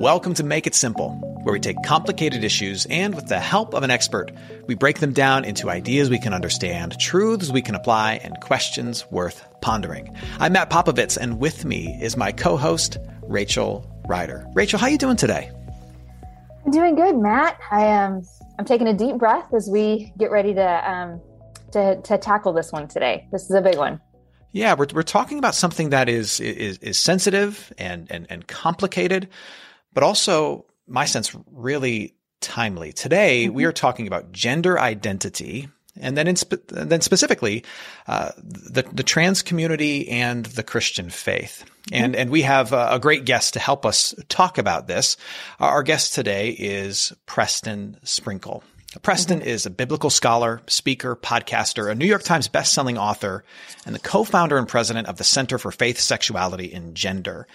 Welcome to Make It Simple, where we take complicated issues and, with the help of an expert, we break them down into ideas we can understand, truths we can apply, and questions worth pondering. I'm Matt Popovitz, and with me is my co-host, Rachel Ryder. Rachel, how are you doing today? I'm doing good, Matt. I am. Um, I'm taking a deep breath as we get ready to um, to, to tackle this one today. This is a big one. Yeah, we're, we're talking about something that is, is, is sensitive and, and, and complicated, but also, my sense, really timely. Today, mm-hmm. we are talking about gender identity and then, in spe- then specifically, uh, the, the trans community and the Christian faith. And, mm-hmm. and we have a, a, great guest to help us talk about this. Our guest today is Preston Sprinkle. Preston mm-hmm. is a biblical scholar, speaker, podcaster, a New York Times bestselling author, and the co-founder and president of the Center for Faith, Sexuality, and Gender.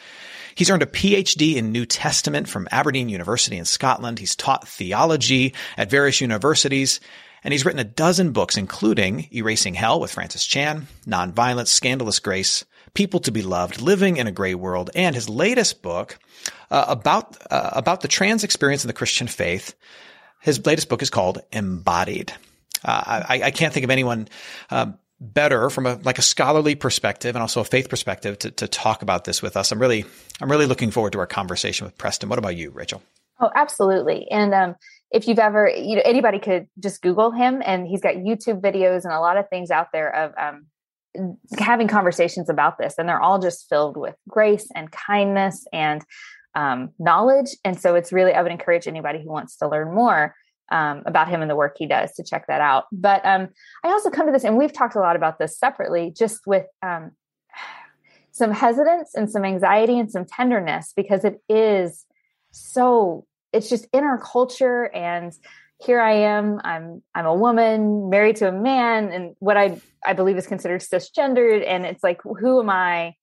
He's earned a PhD in New Testament from Aberdeen University in Scotland. He's taught theology at various universities, and he's written a dozen books, including Erasing Hell with Francis Chan, Nonviolence, Scandalous Grace, People to be Loved, Living in a Gray World, and his latest book uh, about uh, about the trans experience in the Christian faith his latest book is called Embodied. Uh, I, I, can't think of anyone uh, better from a like a scholarly perspective and also a faith perspective to, to talk about this with us. I'm really I'm really looking forward to our conversation with Preston. What about you, Rachel? Oh, absolutely. And um, if you've ever, you know, anybody could just Google him, and he's got YouTube videos and a lot of things out there of um, having conversations about this, and they're all just filled with grace and kindness and um, knowledge. And so it's really, I would encourage anybody who wants to learn more um, about him and the work he does to check that out. But um, I also come to this, and we've talked a lot about this separately, just with um, some hesitance and some anxiety and some tenderness because it is so, it's just in our culture. And here I am, I'm I'm a woman married to a man, and what I I believe is considered cisgendered, and it's like, who am I?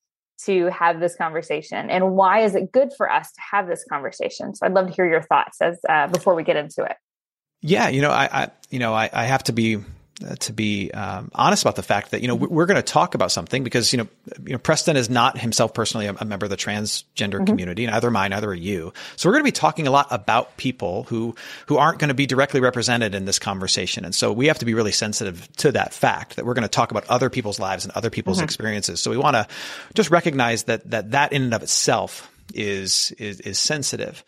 to have this conversation and why is it good for us to have this conversation so i'd love to hear your thoughts as uh, before we get into it yeah you know i, I you know I, I, have to be uh, to be um, honest about the fact that you know we're going to talk about something because you know you know Preston is not himself personally a, a member of the transgender mm-hmm. community, neither am I, neither are you. So we're going to be talking a lot about people who who aren't going to be directly represented in this conversation, and so we have to be really sensitive to that fact that we're going to talk about other people's lives and other people's mm-hmm. experiences. So we want to just recognize that that that in and of itself is is is sensitive.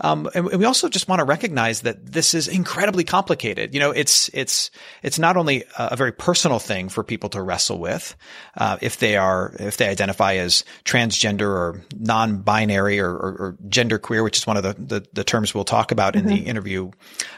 Um, and we also just want to recognize that this is incredibly complicated. You know, it's it's it's not only a very personal thing for people to wrestle with uh, if they are if they identify as transgender or non-binary or, or, or genderqueer, which is one of the, the, the terms we'll talk about mm-hmm. in the mm-hmm. interview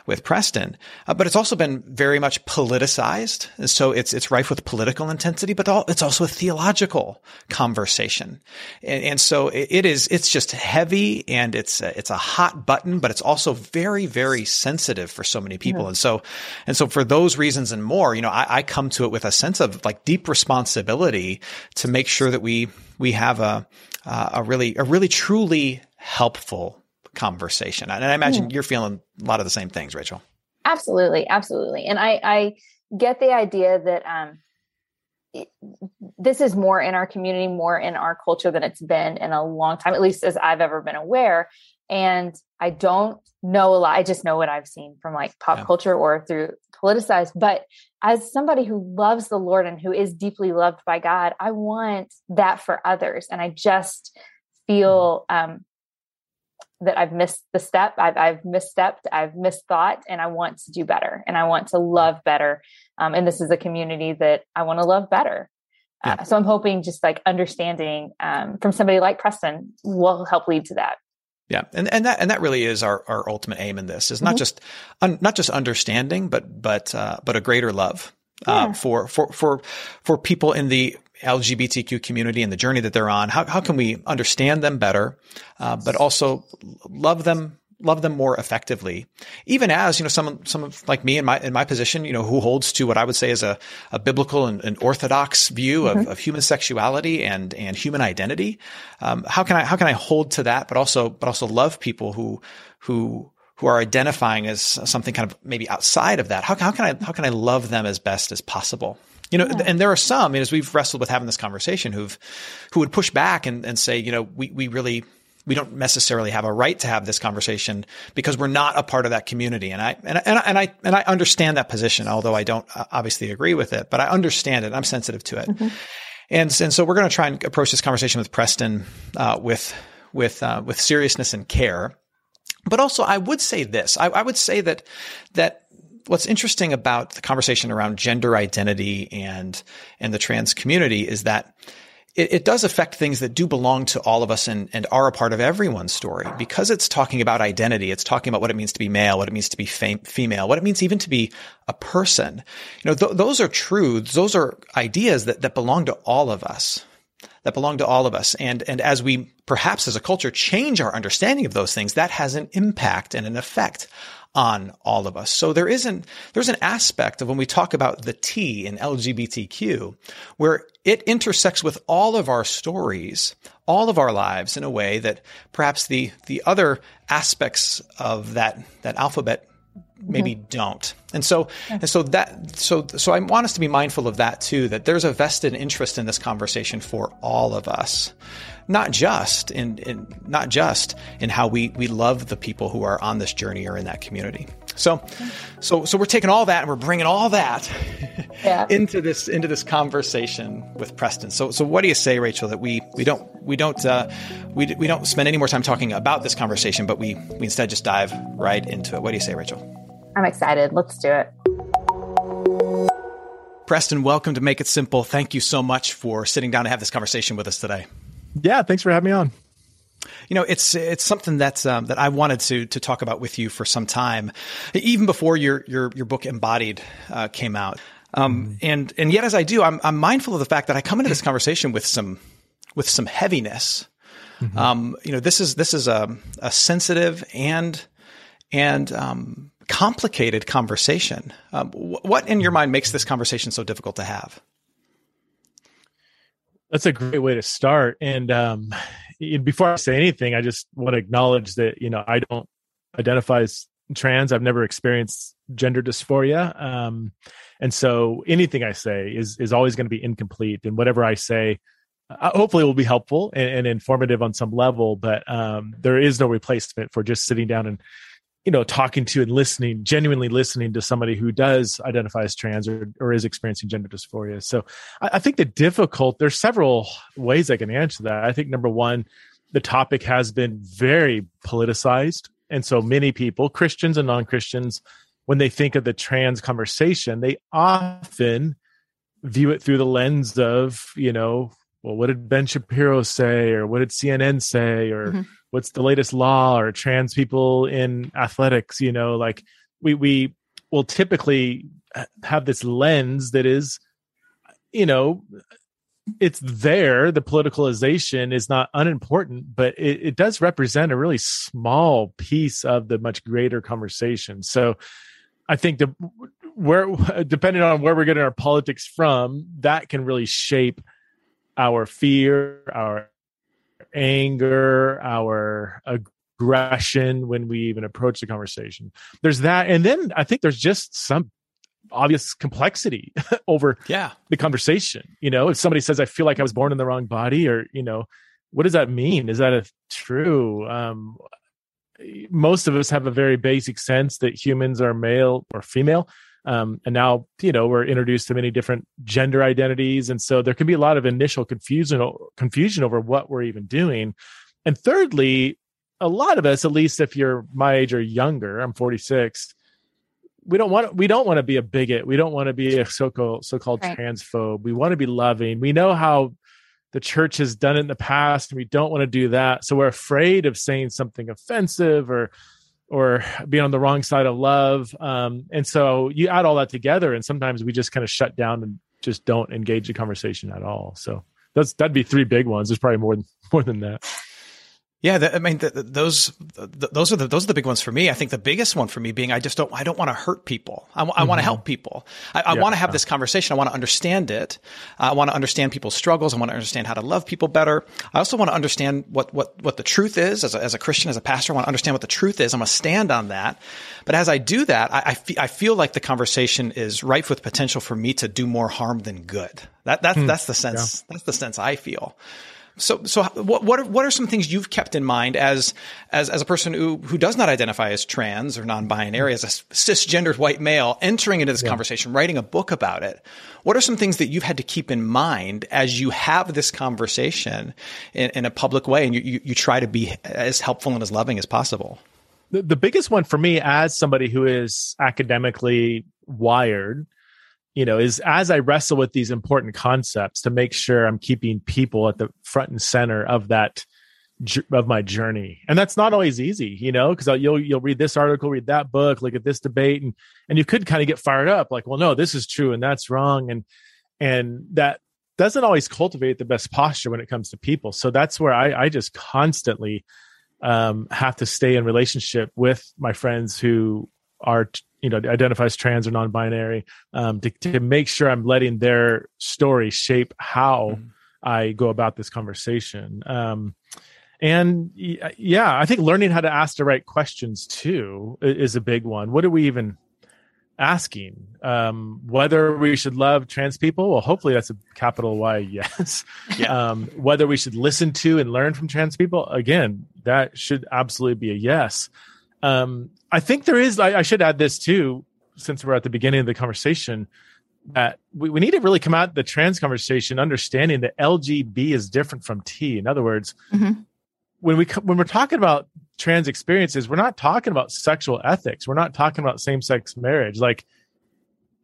with Preston. Uh, but it's also been very much politicized, so it's it's rife with political intensity, but all, it's also a theological conversation, and, and so it, it is it's just heavy and it's a, it's a hot hot button, but it's also very, very sensitive for so many people. Mm-hmm. And so, and so for those reasons and more, you know, I, I come to it with a sense of like deep responsibility to make sure that we, we have a, uh, a really, a really truly helpful conversation. And I imagine you're feeling a lot of the same things, Rachel. Absolutely. Absolutely. And I, I get the idea that, um, this is more in our community, more in our culture than it's been in a long time, at least as I've ever been aware. And I don't know a lot. I just know what I've seen from like pop yeah. culture or through politicized. But as somebody who loves the Lord and who is deeply loved by God, I want that for others. And I just feel mm-hmm. um, that I've missed the step. I've, I've misstepped. I've misthought, and I want to do better. And I want to love better. Um, and this is a community that I want to love better. Yeah. Uh, so I'm hoping just like understanding um, from somebody like Preston will help lead to that. Yeah, and and that and that really is our, our ultimate aim in this is not mm-hmm. just un, not just understanding, but but uh, but a greater love uh, yeah. for for for for people in the LGBTQ community and the journey that they're on. How how can we understand them better, uh, but also love them love them more effectively. Even as, you know, someone, someone like me in my, in my position, you know, who holds to what I would say is a, a biblical and an orthodox view mm-hmm. of, of, human sexuality and, and human identity. Um, how can I, how can I hold to that, but also, but also love people who, who, who are identifying as something kind of maybe outside of that? How, how can I, how can I love them as best as possible? You know, yeah. and there are some, as we've wrestled with having this conversation, who've, who would push back and, and say, you know, we, we really, we don't necessarily have a right to have this conversation because we're not a part of that community. And I, and, and, and I, and I understand that position, although I don't uh, obviously agree with it, but I understand it. I'm sensitive to it. Mm-hmm. And, and so we're going to try and approach this conversation with Preston, uh, with, with, uh, with seriousness and care. But also I would say this, I, I would say that, that what's interesting about the conversation around gender identity and, and the trans community is that it, it, does affect things that do belong to all of us and, and are a part of everyone's story because it's talking about identity. It's talking about what it means to be male, what it means to be fam- female, what it means even to be a person. You know, th- those are truths. Those are ideas that, that belong to all of us that belong to all of us. And, and as we perhaps as a culture change our understanding of those things, that has an impact and an effect on all of us. So there isn't, there's an aspect of when we talk about the T in LGBTQ where it intersects with all of our stories, all of our lives in a way that perhaps the, the other aspects of that, that alphabet maybe mm-hmm. don't. And so, and so that, so, so I want us to be mindful of that too, that there's a vested interest in this conversation for all of us not just in, in not just in how we we love the people who are on this journey or in that community. So, so so we're taking all that and we're bringing all that yeah. into this into this conversation with Preston. So so what do you say, Rachel? That we we don't we don't uh, we we don't spend any more time talking about this conversation, but we we instead just dive right into it. What do you say, Rachel? I'm excited. Let's do it. Preston, welcome to Make It Simple. Thank you so much for sitting down to have this conversation with us today. Yeah, thanks for having me on. You know, it's it's something that um, that I wanted to to talk about with you for some time, even before your your your book Embodied uh, came out. Um. And and yet, as I do, I'm I'm mindful of the fact that I come into this conversation with some with some heaviness. Mm-hmm. Um, you know, this is this is a a sensitive and and um, complicated conversation. Um, what in your mind makes this conversation so difficult to have? That's a great way to start. And um, before I say anything, I just want to acknowledge that you know I don't identify as trans. I've never experienced gender dysphoria, um, and so anything I say is is always going to be incomplete. And whatever I say, uh, hopefully, will be helpful and, and informative on some level. But um, there is no replacement for just sitting down and you know talking to and listening genuinely listening to somebody who does identify as trans or, or is experiencing gender dysphoria. So I, I, think the difficult there's several ways i can answer that. I think number one the topic has been very politicized. And so many people christians and non-christians when they think of the trans conversation they often view it through the lens of you know well what did ben shapiro say or what did cnn say or mm-hmm what's the latest law or trans people in athletics you know like we we will typically have this lens that is you know it's there. The politicalization is not unimportant but it, it does represent a really small piece of the much greater conversation. So i think the where depending on where we're getting our politics from that can really shape our fear our anger, our aggression when we even approach the conversation. There's that. And then I think there's just some obvious complexity over yeah. the conversation. You know, if somebody says, I feel like I was born in the wrong body, or, you know, what does that mean? Is that a true? Um, most of us have a very basic sense that humans are male or female. Um, and now, you know, we're introduced to many different gender identities. And so there can be a lot of initial confusion, confusion over what we're even doing. And thirdly, a lot of us, at least if you're my age or younger, I'm 46, we don't want we don't want to be a bigot. We don't want to be a so-called so-called right. transphobe. We want to be loving. We know how the church has done it in the past and we don't want to do that. So we're afraid of saying something offensive or or being on the wrong side of love. Um, and so you add all that together, and sometimes we just kind of shut down and just don't engage the conversation at all. So that's that'd be three big ones. There's probably more than more than that. Yeah, the, I mean, the, the, those those are the those are the big ones for me. I think the biggest one for me being I just don't I don't want to hurt people. I, mm-hmm. want to help people. I, I yeah, want to have this conversation. I want to understand it. I want to understand people's struggles. I want to understand how to love people better. I also want to understand what what what the truth is as a, as a Christian, as a pastor. I want to understand what the truth is. I'm going to stand on that. But as I do that, I, I, fe- I feel like the conversation is rife with potential for me to do more harm than good. That that's hmm. that's the sense. Yeah. That's the sense I feel So, so what what are, what are some things you've kept in mind as as as a person who who does not identify as trans or non-binary, as a cisgendered white male, entering into this yeah. conversation, writing a book about it? What are some things that you've had to keep in mind as you have this conversation in, in a public way, and you, you you try to be as helpful and as loving as possible? The, the biggest one for me, as somebody who is academically wired you know is as i wrestle with these important concepts to make sure i'm keeping people at the front and center of that of my journey. And that's not always easy you know because you'll you'll read this article read that book look at this debate and and you could kind of get fired up like well no this is true and that's wrong and and that doesn't always cultivate the best posture when it comes to people. So that's where i i just constantly um have to stay in relationship with my friends who are you know identifies trans or non-binary um, to, to make sure i'm letting their story shape how mm-hmm. i go about this conversation. Um, and yeah i think learning how to ask the right questions too is a big one. What are we even asking? Um, whether we should love trans people well hopefully that's a capital y yes. Yeah. um, whether we should listen to and learn from trans people again that should absolutely be a yes. Um, I think there is. I, I, should add this too, since we're at the beginning of the conversation, that we, we need to really come out the trans conversation understanding that LGB is different from T. In other words, mm-hmm. when we when we're talking about trans experiences, we're not talking about sexual ethics. We're not talking about same sex marriage. Like,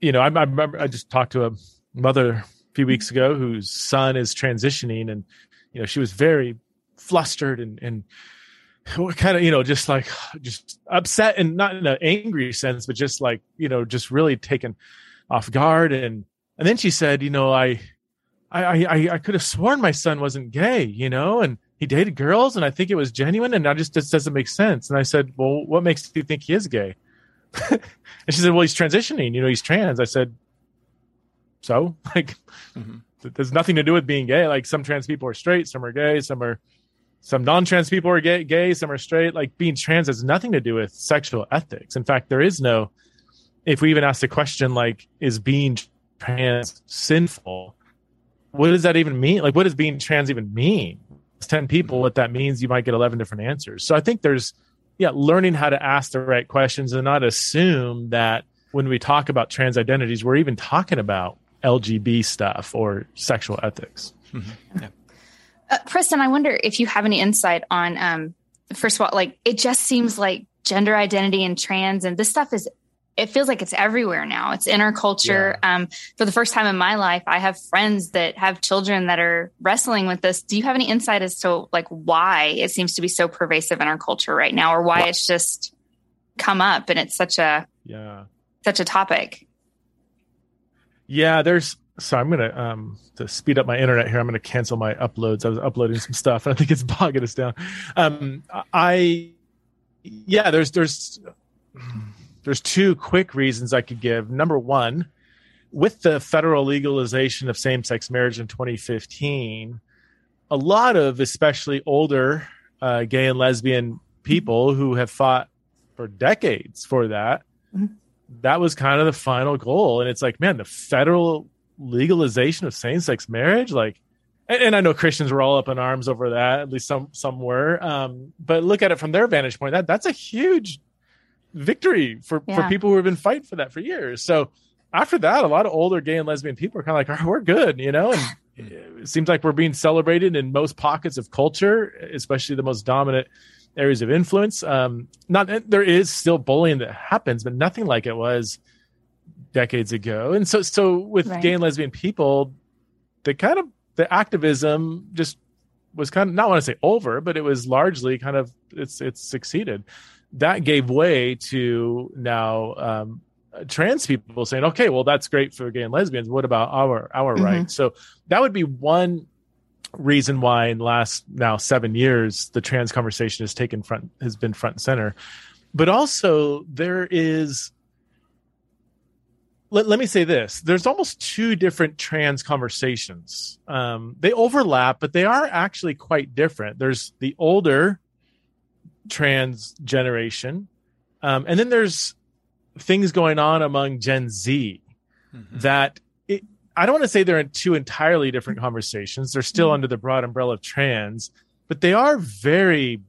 you know, I, I remember I just talked to a mother a few weeks ago whose son is transitioning, and you know, she was very flustered and and kind of you know just like just upset and not in an angry sense but just like you know just really taken off guard. And and then she said you know i i i, I could have sworn my son wasn't gay you know and he dated girls and i think it was genuine and i just just doesn't make sense. And i said well what makes you think he is gay? And she said well he's transitioning you know he's trans. I said so? Like mm-hmm. there's nothing to do with being gay. Like some trans people are straight some are gay some are some non-trans people are gay, gay, some are straight. Like being trans has nothing to do with sexual ethics. In fact, there is no. If we even ask the question like, is being trans sinful? What does that even mean? Like, what does being trans even mean? It's ten people. What that means, you might get eleven different answers. So I think there's, yeah, learning how to ask the right questions and not assume that when we talk about trans identities, we're even talking about LGB stuff or sexual ethics. Mm-hmm. Yeah. Uh, Preston, I wonder if you have any insight on, um, first of all, like it just seems like gender identity and trans and this stuff is, it feels like it's everywhere now. It's in our culture. Yeah. Um, for the first time in my life, I have friends that have children that are wrestling with this. Do you have any insight as to like why it seems to be so pervasive in our culture right now, or why it's just come up and it's such a yeah such a topic? Yeah, there's so I'm gonna um to speed up my internet here. I'm gonna cancel my uploads. I was uploading some stuff, and I think it's bogging us down. Um, I yeah, there's there's there's two quick reasons I could give. Number one, with the federal legalization of same-sex marriage in 2015, a lot of especially older uh, gay and lesbian people who have fought for decades for that. Mm-hmm. That was kind of the final goal, and it's like, man, the federal legalization of same-sex marriage? Like and, and, i know christians were all up in arms over that at least some some were um, but look at it from their vantage point that that's a huge victory for yeah. for people who have been fighting for that for years. So after that a lot of older gay and lesbian people are kind of like oh, we're good you know? And it seems like we're being celebrated in most pockets of culture especially the most dominant areas of influence. Um not there is still bullying that happens but nothing like it was decades ago. And so, so with right. gay and lesbian people, the kind of the activism just was kind of not want to say over, but it was largely kind of it's it's succeeded. That gave way to now um, trans people saying, okay, well that's great for gay and lesbians. What about our our mm-hmm. rights? So that would be one reason why in the last now seven years the trans conversation has taken front has been front and center. But also there is let, let me say this there's almost two different trans conversations um, they overlap but they are actually quite different there's the older trans generation um, and then there's things going on among gen z mm-hmm. that it, I don't want to say they're in two entirely different conversations. They're still mm-hmm. under the broad umbrella of trans, but they are very,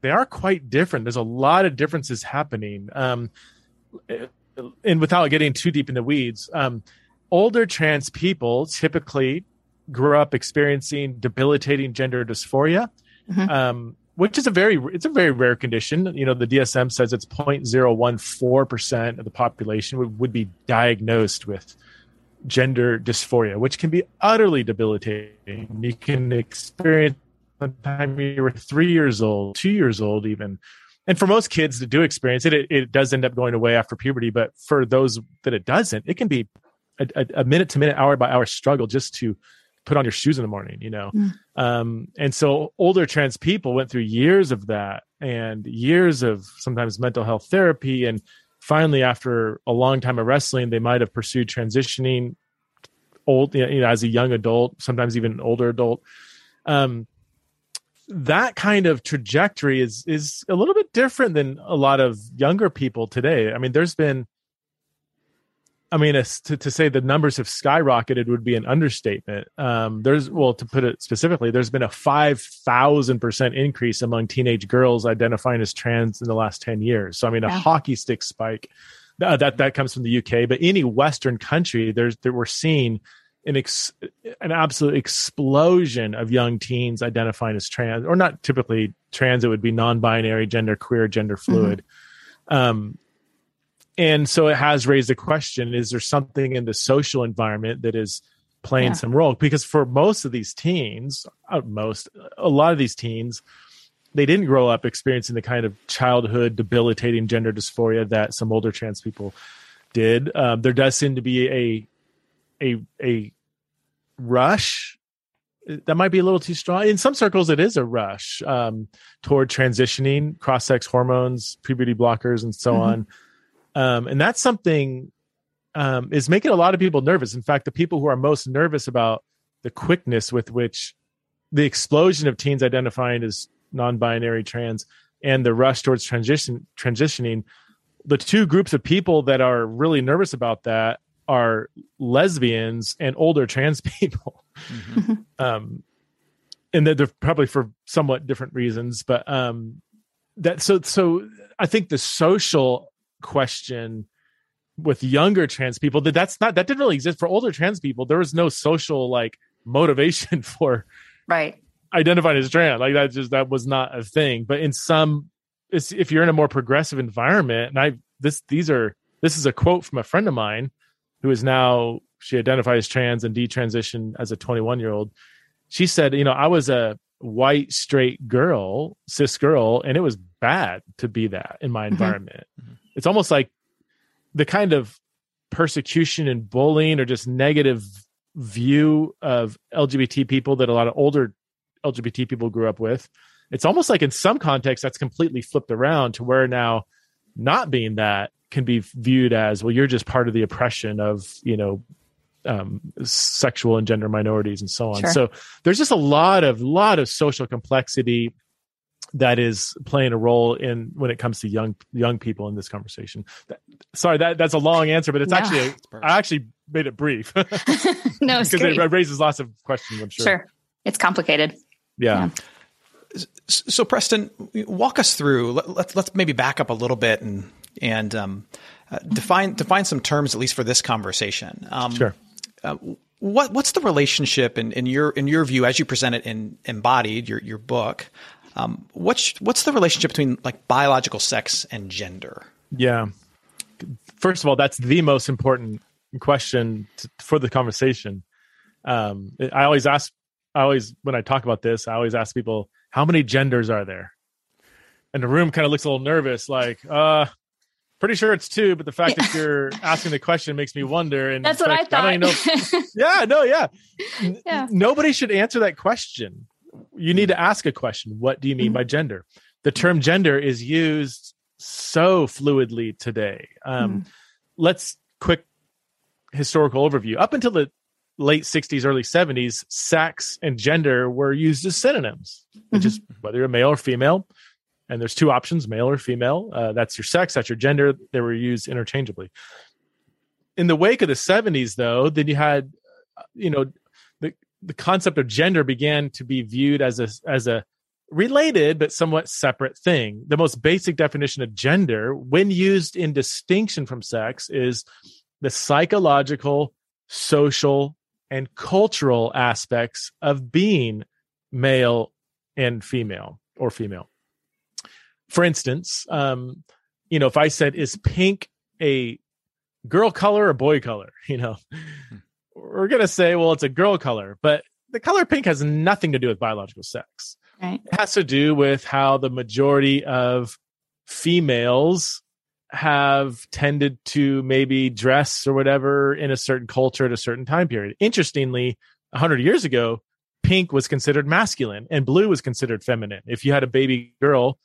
they are quite different. There's a lot of differences happening. Um, and without getting too deep in the weeds, um, older trans people typically grew up experiencing debilitating gender dysphoria. Mm-hmm. Um, which is a very it's a very rare condition. You know, the DSM says it's 0.014% of the population would, would be diagnosed with gender dysphoria, which can be utterly debilitating. You can experience by the time you were three years old, two years old, even. And for most kids that do experience it, it, it does end up going away after puberty. But for those that it doesn't, it can be a minute to minute, hour by hour struggle just to put on your shoes in the morning, you know? Mm. Um, and so older trans people went through years of that and years of sometimes mental health therapy. And finally, after a long time of wrestling, they might have pursued transitioning old, you know, as a young adult, sometimes even an older adult. Um, that kind of trajectory is is a little bit different than a lot of younger people today. I mean, there's been I mean, to, to say the numbers have skyrocketed would be an understatement. Um, there's, well, to put it specifically, there's been a 5,000% increase among teenage girls identifying as trans in the last 10 years. So, I mean, a hockey stick spike. Uh, that that comes from the UK, but any Western country, there's there, we're seeing an ex, an absolute explosion of young teens identifying as trans, or not typically trans. It would be non-binary, gender queer, gender fluid. Mm-hmm. Um, and so it has raised a question is there something in the social environment that is playing yeah. some role because for most of these teens uh, most a lot of these teens they didn't grow up experiencing the kind of childhood debilitating gender dysphoria that some older trans people did um, there does seem to be a a a rush that might be a little too strong in some circles it is a rush um, toward transitioning cross-sex hormones puberty blockers and so mm-hmm. on um, and that's something um, is making a lot of people nervous. In fact, the people who are most nervous about the quickness with which the explosion of teens identifying as non-binary trans and the rush towards transition transitioning the two groups of people that are really nervous about that are lesbians and older trans people. Mm-hmm. um and they're probably for somewhat different reasons but um that so so i think the social question with younger trans people that that's not that didn't really exist for older trans people. There was no social like motivation for right. identifying as trans. Like that just that was not a thing. But in some if you're in a more progressive environment and i this these are this is a quote from a friend of mine who is now she identifies trans and detransitioned as a 21 year old she said you know i was a white straight girl cis girl and it was bad to be that in my mm-hmm. environment mm-hmm it's almost like the kind of persecution and bullying or just negative view of LGBT people that a lot of older LGBT people grew up with. It's almost like in some contexts that's completely flipped around to where now not being that can be viewed as well you're just part of the oppression of you know um, sexual and gender minorities and so on sure. so there's just a lot of lot of social complexity that is playing a role in when it comes to young young people in this conversation. Sorry, that that's a long answer, but it's no. actually I actually made it brief. no, because it raises lots of questions. I'm sure. Sure, it's complicated. Yeah. yeah. So, Preston, walk us through. Let, us let's, let's maybe back up a little bit and and um, uh, define define some terms at least for this conversation. Um, sure. Uh, what what's the relationship in, in your in your view as you present it in embodied your your book um, what's what's the relationship between like biological sex and gender? Yeah. First of all, that's the most important question to, for the conversation. Um, I always ask, I always when I talk about this, I always ask people, how many genders are there? And the room kind of looks a little nervous, like, uh, pretty sure it's two, but the fact yeah. that you're asking the question makes me wonder. And that's what fact, I thought. I don't know. yeah, no, yeah. yeah. Nobody should answer that question you need to ask a question what do you mean mm-hmm. by gender the term gender is used so fluidly today um, mm-hmm. let's quick historical overview up until the late 60s early 70s sex and gender were used as synonyms which mm-hmm. is whether you're male or female and there's two options male or female uh, that's your sex that's your gender they were used interchangeably in the wake of the 70s, though, then you had, uh, you know, the the concept of gender began to be viewed as a as a related but somewhat separate thing. The most basic definition of gender, when used in distinction from sex, is the psychological, social, and cultural aspects of being male and female or female. For instance, um, you know, if I said, is pink a girl color or boy color? You know, hmm. we're going to say, well, it's a girl color, but the color pink has nothing to do with biological sex. Right. It has to do with how the majority of females have tended to maybe dress or whatever in a certain culture at a certain time period. Interestingly, 100 years ago, pink was considered masculine and blue was considered feminine. If you had a baby girl,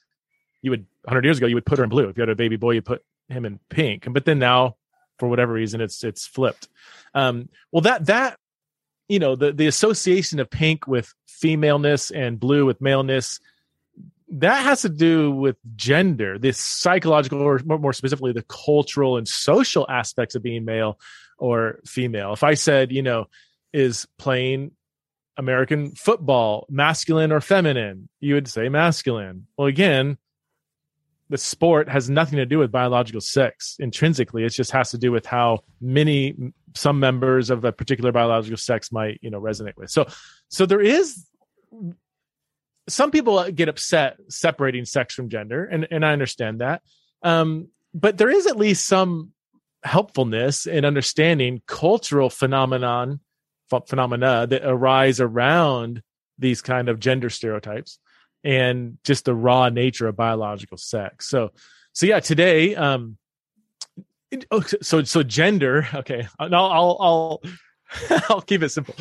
you would 100 years ago you would put her in blue. If you had a baby boy, you put him in pink. But then now, for whatever reason, it's it's flipped. Um, well, that that you know the the association of pink with femaleness and blue with maleness that has to do with gender, this psychological, or more specifically, the cultural and social aspects of being male or female. If I said, you know, is playing American football masculine or feminine, you would say masculine. Well, again, the sport has nothing to do with biological sex intrinsically. It just has to do with how many some members of a particular biological sex might, you know, resonate with. So, so there is some people get upset separating sex from gender, and and I understand that. Um, but there is at least some helpfulness in understanding cultural phenomenon phenomena that arise around these kind of gender stereotypes and just the raw nature of biological sex. So, so yeah, today, um, oh, so so gender. Okay, I'll I'll I'll, I'll keep it simple.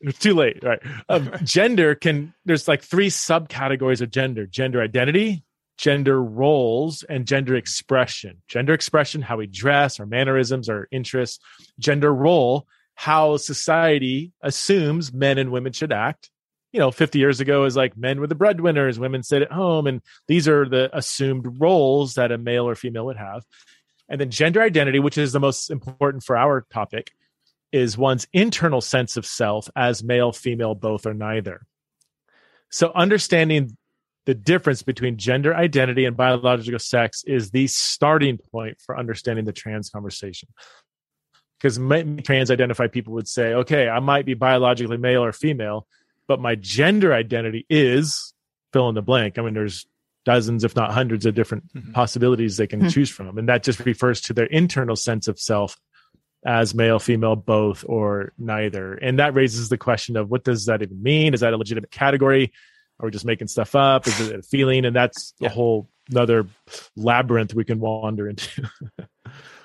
It's too late, right? Um, gender can there's like three subcategories of gender: gender identity, gender roles, and gender expression. Gender expression, how we dress, our mannerisms, our interests. Gender role, how society assumes men and women should act you know 50 years ago is like men were the breadwinners women sit at home and these are the assumed roles that a male or female would have. And then gender identity which is the most important for our topic is one's internal sense of self as male female both or neither. So understanding the difference between gender identity and biological sex is the starting point for understanding the trans conversation. Because trans identified people would say okay i might be biologically male or female but my gender identity is fill in the blank. I mean, there's dozens, if not hundreds, of different mm-hmm. possibilities they can mm-hmm. choose from. And that just refers to their internal sense of self as male, female, both, or neither. And that raises the question of what does that even mean? Is that a legitimate category? Are we just making stuff up? Is it a feeling? And that's yeah. a whole another labyrinth we can wander into.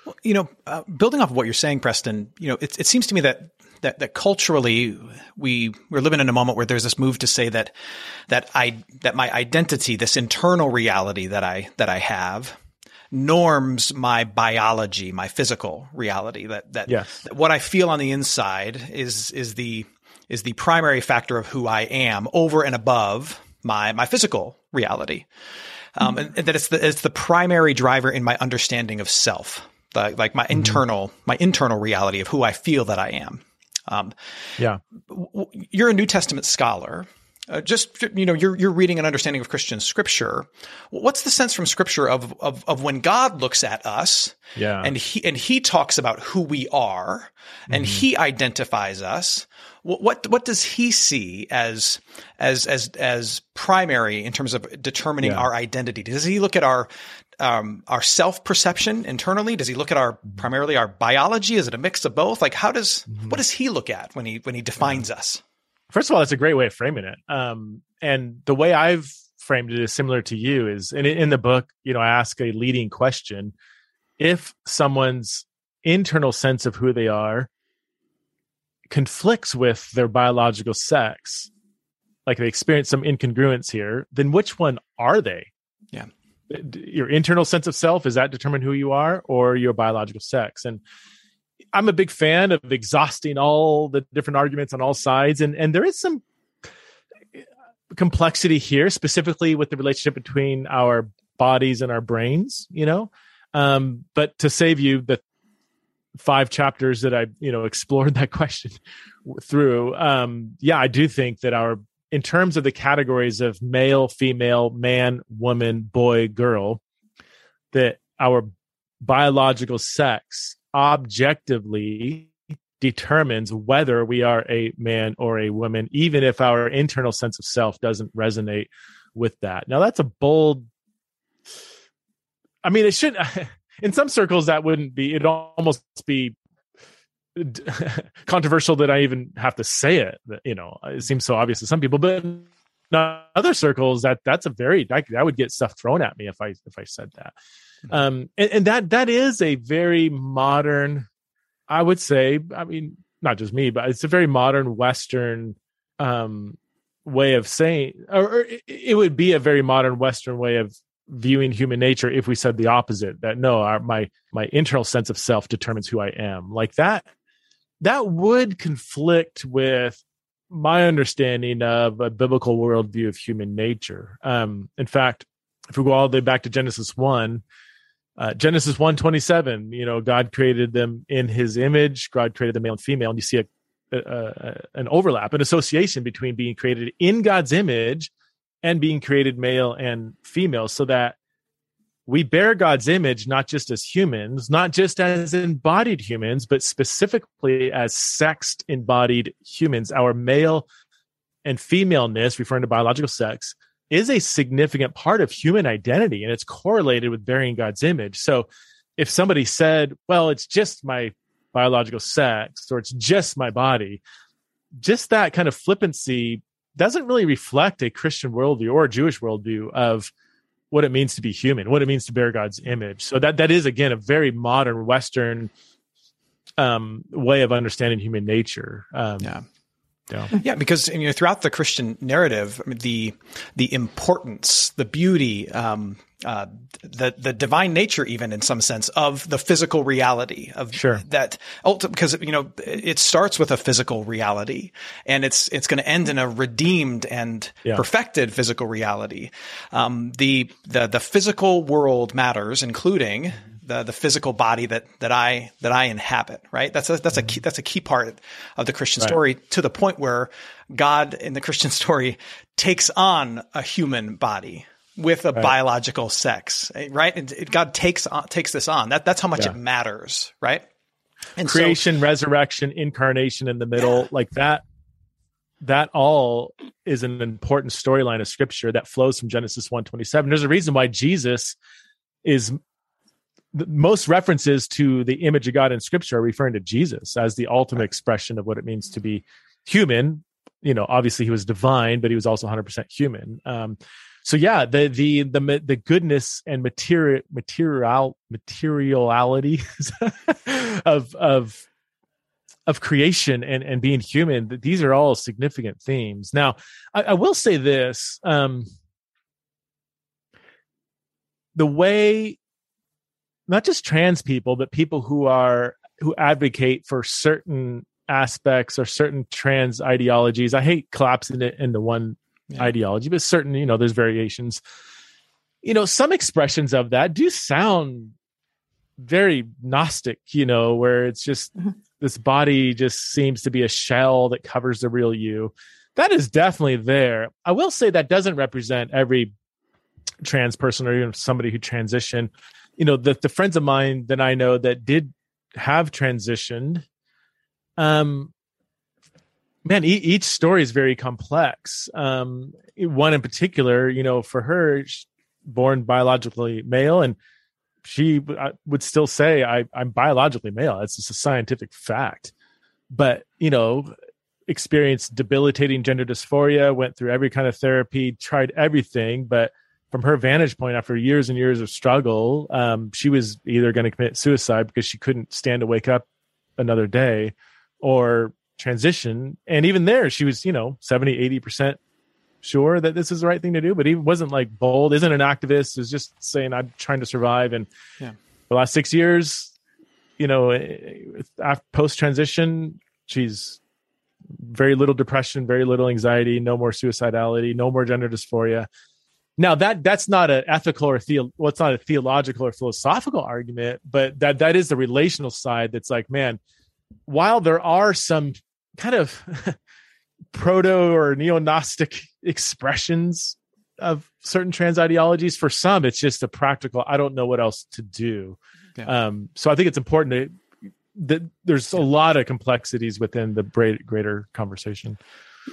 well, you know, uh, building off of what you're saying, Preston, you know, it, it seems to me that that that culturally we we're living in a moment where there's this move to say that that I that my identity, this internal reality that I that I have, norms my biology, my physical reality. That that, yes. that what I feel on the inside is is the is the primary factor of who I am over and above my my physical reality. Um, and, and, that it's the it's the primary driver in my understanding of self, the, like my mm-hmm. internal my internal reality of who I feel that I am. Um, yeah, you're a New Testament scholar. Uh, just you know, you're you're reading an understanding of Christian scripture. What's the sense from scripture of of of when God looks at us, yeah, and he and he talks about who we are, and mm-hmm. he identifies us. What, what what does he see as as as as primary in terms of determining yeah. our identity? Does he look at our um, our self perception internally? Does he look at our primarily our biology? Is it a mix of both? Like, how does mm-hmm. what does he look at when he when he defines yeah. us? First of all, that's a great way of framing it. Um, and the way I've framed it is similar to you. Is in in the book, you know, I ask a leading question: if someone's internal sense of who they are conflicts with their biological sex, like they experience some incongruence here, then which one are they? Yeah your internal sense of self is that determine who you are or your biological sex and i'm a big fan of exhausting all the different arguments on all sides and and there is some complexity here specifically with the relationship between our bodies and our brains you know um, but to save you the five chapters that I, you know, explored that question through. Um, yeah, I do think that our, in terms of the categories of male, female, man, woman, boy, girl, that our biological sex objectively determines whether we are a man or a woman, even if our internal sense of self doesn't resonate with that. Now, that's a bold. I mean, it shouldn't. In some circles, that wouldn't be. It'd almost be controversial that I even have to say it. You know, it seems so obvious to some people, but in other circles, that that's a very that, that would get stuff thrown at me if I if I said that. Mm-hmm. Um, and, and that that is a very modern I would say, I mean, not just me, but it's a very modern Western um, way of saying, or, or it would be a very modern Western way of viewing human nature if we said the opposite that no our, my my internal sense of self determines who i am like that that would conflict with my understanding of a biblical worldview of human nature um in fact if we go all the way back to genesis 1 uh, Genesis 127, you know, God created them in his image. God created the male and female. And you see a, a, a, an overlap, an association between being created in God's image and being created male and female so that we bear God's image not just as humans, not just as embodied humans, but specifically as sexed embodied humans. Our male and femaleness, referring to biological sex, is a significant part of human identity and it's correlated with bearing God's image. So if somebody said, well, it's just my biological sex or it's just my body, just that kind of flippancy doesn't really reflect a Christian worldview or a Jewish worldview of what it means to be human, what it means to bear God's image. So that that is again a very modern Western um, way of understanding human nature. Um, yeah. Yeah. yeah, because you know throughout the Christian narrative, the the importance, the beauty, um, uh, the the divine nature, even in some sense, of the physical reality of sure. that. Because you know it starts with a physical reality, and it's it's going to end in a redeemed and yeah. perfected physical reality. Um, the the the physical world matters, including the the physical body that that I that I inhabit, right? That's a that's a key, that's a key part of the Christian right. story to the point where God in the Christian story takes on a human body with a right. biological sex, right? And it, God takes on, takes this on. That that's how much yeah. it matters, right? And creation, so, resurrection, incarnation in the middle, yeah. like that that all is an important storyline of scripture that flows from Genesis 127. There's a reason why Jesus is most references to the image of God in scripture are referring to Jesus as the ultimate expression of what it means to be human. You know, obviously he was divine, but he was also 100% human. Um, so yeah, the the the the goodness and material material materiality of of of creation and and being human. These are all significant themes. Now, I, I will say this: um, the way not just trans people, but people who are who advocate for certain aspects or certain trans ideologies. I hate collapsing it into one yeah. ideology, but certain, you know, there's variations. You know, some expressions of that do sound very gnostic, you know, where it's just mm-hmm. this body just seems to be a shell that covers the real you. That is definitely there. I will say that doesn't represent every trans person or even somebody who transitioned you know the the friends of mine that I know that did have transitioned um man e- each story is very complex. Um one in particular you know for her born biologically male and she would still say I, i'm biologically male. It's just a scientific fact. But you know experienced debilitating gender dysphoria went through every kind of therapy tried everything but from her vantage point, after years and years of struggle, um, she was either going to commit suicide because she couldn't stand to wake up another day or transition. And even there, she was, you know, 70, 80% sure that this is the right thing to do, but he wasn't like bold, isn't an activist, is just saying, I'm trying to survive. And yeah. the last six years, you know, post transition, she's very little depression, very little anxiety, no more suicidality, no more gender dysphoria now that that's not an ethical or theo well, it's not a theological or philosophical argument, but that that is the relational side. That's like, man, while there are some kind of proto or neo Gnostic expressions of certain trans ideologies, for some it's just a practical. I don't know what else to do. Yeah. Um, so I think it's important to that there's a lot of complexities within the greater conversation.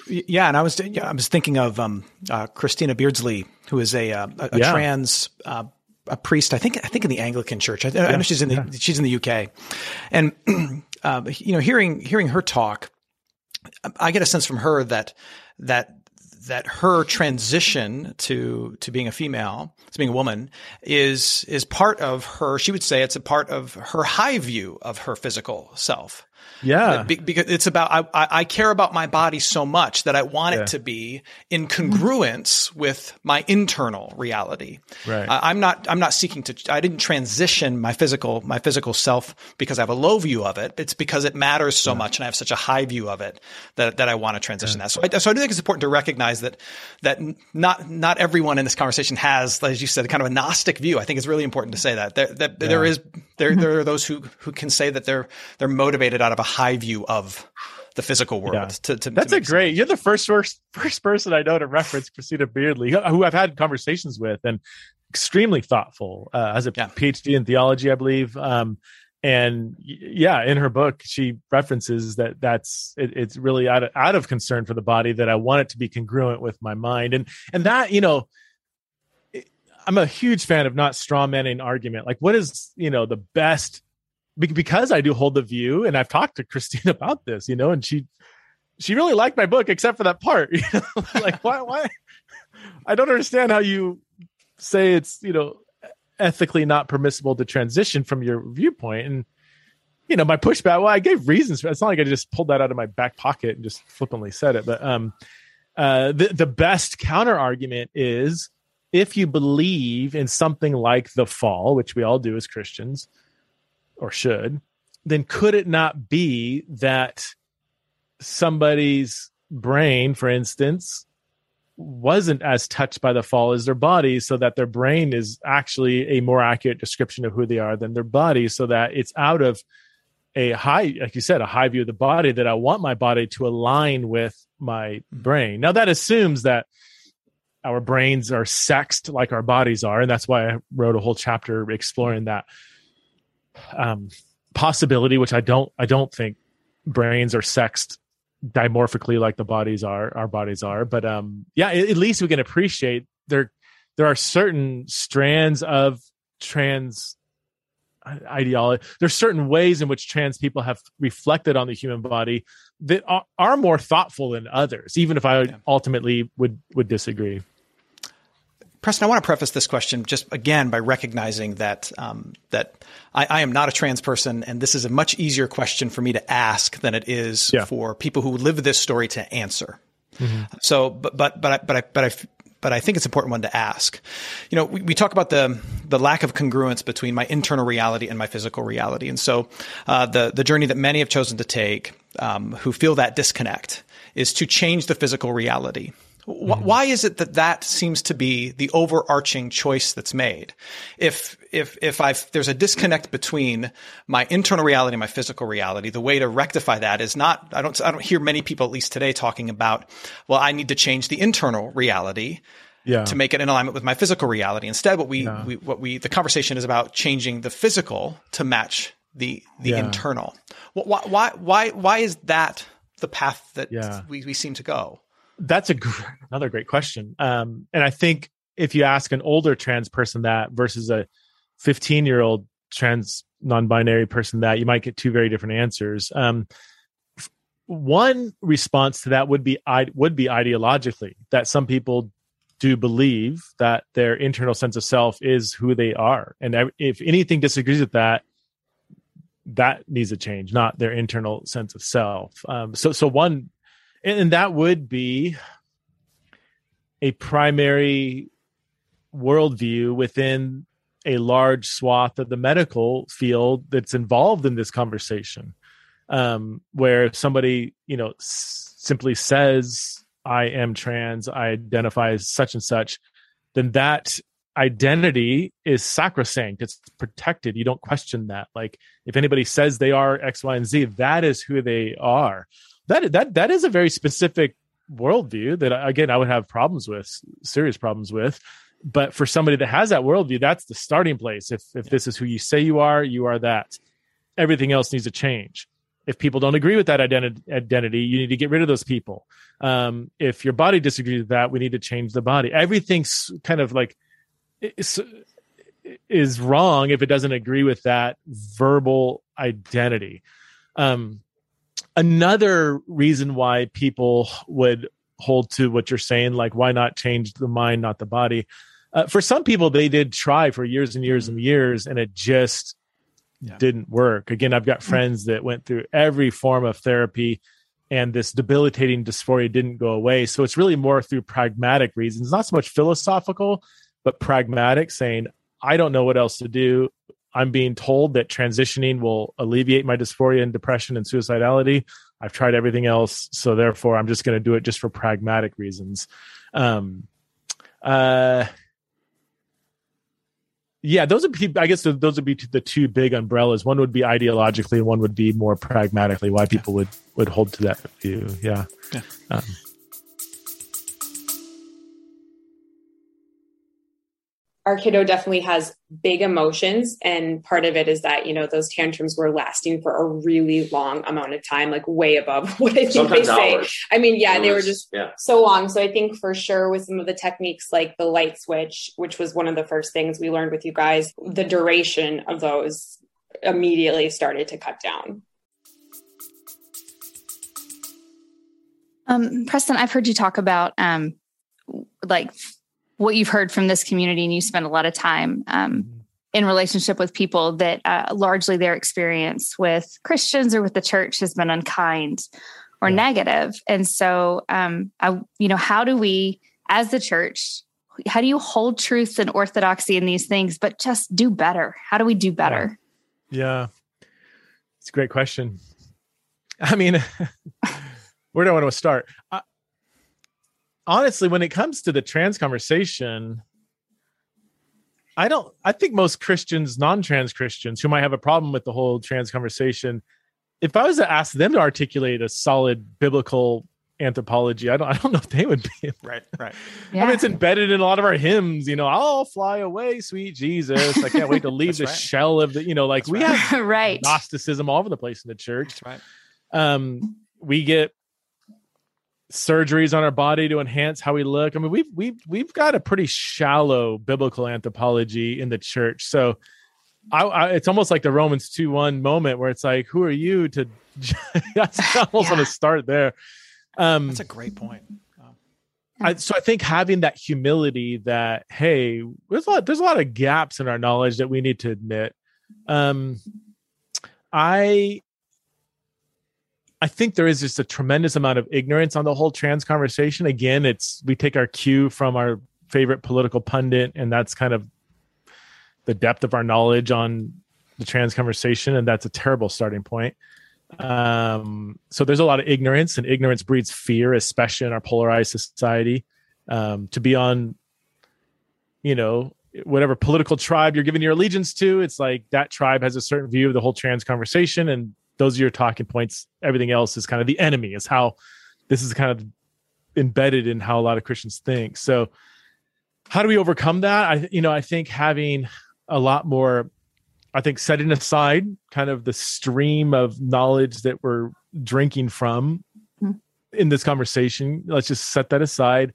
Yeah, and I was I was thinking of um, uh, Christina Beardsley, who is a uh, a, a yeah. trans uh, a priest. I think I think in the Anglican Church. I, yeah, I know she's in the yeah. she's in the UK, and uh, you know, hearing hearing her talk, I get a sense from her that that that her transition to to being a female, to being a woman, is is part of her. She would say it's a part of her high view of her physical self. Yeah. because it's about, I, I care about my body so much that I want yeah. it to be in congruence with my internal reality. Right. I, am not, I'm not seeking to, I didn't transition my physical, my physical self because I have a low view of it. It's because it matters so yeah. much and I have such a high view of it that, that I want to transition yeah. that. So I, so I do think it's important to recognize that, that not, not everyone in this conversation has, as you said, kind of a Gnostic view. I think it's really important to say that there, that there is, there, there are those who, who can say that they're, they're motivated out of a high view of the physical world. Yeah. To, to, That's to a great. Sense. You're the first, first first person I know to reference Christina Beardsley, who I've had conversations with, and extremely thoughtful. Uh, has a yeah. PhD in theology, I believe. Um, and yeah, in her book, she references that that's it, it's really out of, out of concern for the body that I want it to be congruent with my mind, and and that you know. I'm a huge fan of not strawmanning argument. Like, what is you know the best because I do hold the view, and I've talked to Christine about this, you know, and she she really liked my book except for that part. You know, like why why I don't understand how you say it's you know ethically not permissible to transition from your viewpoint and you know my pushback well i gave reasons for it. it's not like i just pulled that out of my back pocket and just flippantly said it but um uh the, the best counter argument is if you believe in something like the fall which we all do as christians or should, then could it not be that somebody's brain, for instance, wasn't as touched by the fall as their body, so that their brain is actually a more accurate description of who they are than their body, so that it's out of a high, like you said, a high view of the body that I want my body to align with my hmm. brain. Now, that assumes that our brains are sexed like our bodies are. And that's why I wrote a whole chapter exploring that um, possibility, which I don't I don't think brains are sexed dimorphically like the bodies are our bodies are but um yeah at least we can appreciate there there are certain strands of trans ideology there's certain ways in which trans people have reflected on the human body that are, are more thoughtful than others even if i yeah. ultimately would would disagree Preston, I want to preface this question just again by recognizing that um, that I, I, am not a trans person, and this is a much easier question for me to ask than it is yeah. for people who live this story to answer. Mm-hmm. So, but but but I, but I but I but I think it's an important one to ask. You know, we, we talk about the the lack of congruence between my internal reality and my physical reality, and so uh, the the journey that many have chosen to take, um, who feel that disconnect, is to change the physical reality. Mm-hmm. Why is it that that seems to be the overarching choice that's made? If if if I there's a disconnect between my internal reality and my physical reality, the way to rectify that is not. I don't I don't hear many people at least today talking about. Well, I need to change the internal reality. Yeah. to make it in alignment with my physical reality. Instead, what we, yeah. we what we the conversation is about changing the physical to match the the yeah. internal. Why why why why is that the path that we, we seem to go? That's a gr- another great question. Um, and I think if you ask an older trans person that versus a 15 year old trans non-binary person that, you might get two very different answers. Um, one response to that would be would be ideologically that some people do believe that their internal sense of self is who they are, and if anything disagrees with that, that needs a change, not their internal sense of self. Um, so, so one and that would be a primary worldview within a large swath of the medical field that's involved in this conversation um, where somebody you know s- simply says i am trans i identify as such and such then that identity is sacrosanct. It's protected. You don't question that. Like if anybody says they are X, Y, and Z, that is who they are. That that that is a very specific worldview that again I would have problems with, serious problems with. But for somebody that has that worldview, that's the starting place. If if this is who you say you are, you are that. Everything else needs to change. If people don't agree with that identity, identity, you need to get rid of those people. Um, if your body disagrees with that, we need to change the body. Everything's kind of like is, is wrong if it doesn't agree with that verbal identity. Um, another reason why people would hold to what you're saying, like why not change the mind, not the body? Uh, for some people, they did try for years and years and years, and it just yeah. didn't work. Again, I've got friends that went through every form of therapy, and this debilitating dysphoria didn't go away. So it's really more through pragmatic reasons, not so much philosophical, but pragmatic, saying, I don't know what else to do. I'm being told that transitioning will alleviate my dysphoria and depression and suicidality. I've tried everything else, so therefore I'm just going to do it just for pragmatic reasons. Um, uh, yeah, those would be. I guess those would be the two big umbrellas. One would be ideologically, and one would be more pragmatically. Why people would would hold to that view. Yeah. yeah. Um, our kiddo definitely has big emotions and part of it is that you know those tantrums were lasting for a really long amount of time like way above what i think Sometimes they say hours. i mean yeah they were just yeah. so long so i think for sure with some of the techniques like the light switch which was one of the first things we learned with you guys the duration of those immediately started to cut down um, preston i've heard you talk about um, like what you've heard from this community and you spend a lot of time um, in relationship with people that uh, largely their experience with christians or with the church has been unkind or yeah. negative. and so um, I, you know how do we as the church how do you hold truth and orthodoxy in these things but just do better how do we do better yeah, yeah. it's a great question i mean where do i want to start I, honestly, when it comes to the trans conversation, I don't, I think most Christians, non trans Christians who might have a problem with the whole trans conversation, if I was to ask them to articulate a solid biblical anthropology, I don't, I don't know if they would be right. Right. Yeah. I mean, it's embedded in a lot of our hymns. You know, I'll fly away, sweet Jesus. I can't wait to leave the right. shell of the. You know, like That's we right. have right Gnosticism all over the place in the church. That's right. Um, we get surgeries on our body to enhance how we look. I mean, we've we've we've got a pretty shallow biblical anthropology in the church. So I, I it's almost like the Romans 2 1 moment where it's like, who are you to that's almost yeah. want to start there. Um that's a great point. I, so I think having that humility that hey, there's a lot there's a lot of gaps in our knowledge that we need to admit. Um I I think there is just a tremendous amount of ignorance on the whole trans conversation. Again, it's we take our cue from our favorite political pundit, and that's kind of the depth of our knowledge on the trans conversation, and that's a terrible starting point. Um, so there's a lot of ignorance, and ignorance breeds fear, especially in our polarized society. Um, to be on, you know, whatever political tribe you're giving your allegiance to, it's like that tribe has a certain view of the whole trans conversation, and those are your talking points. Everything else is kind of the enemy, is how this is kind of embedded in how a lot of Christians think. So how do we overcome that? I you know, I think having a lot more I think setting aside kind of the stream of knowledge that we're drinking from mm-hmm. in this conversation, let's just set that aside.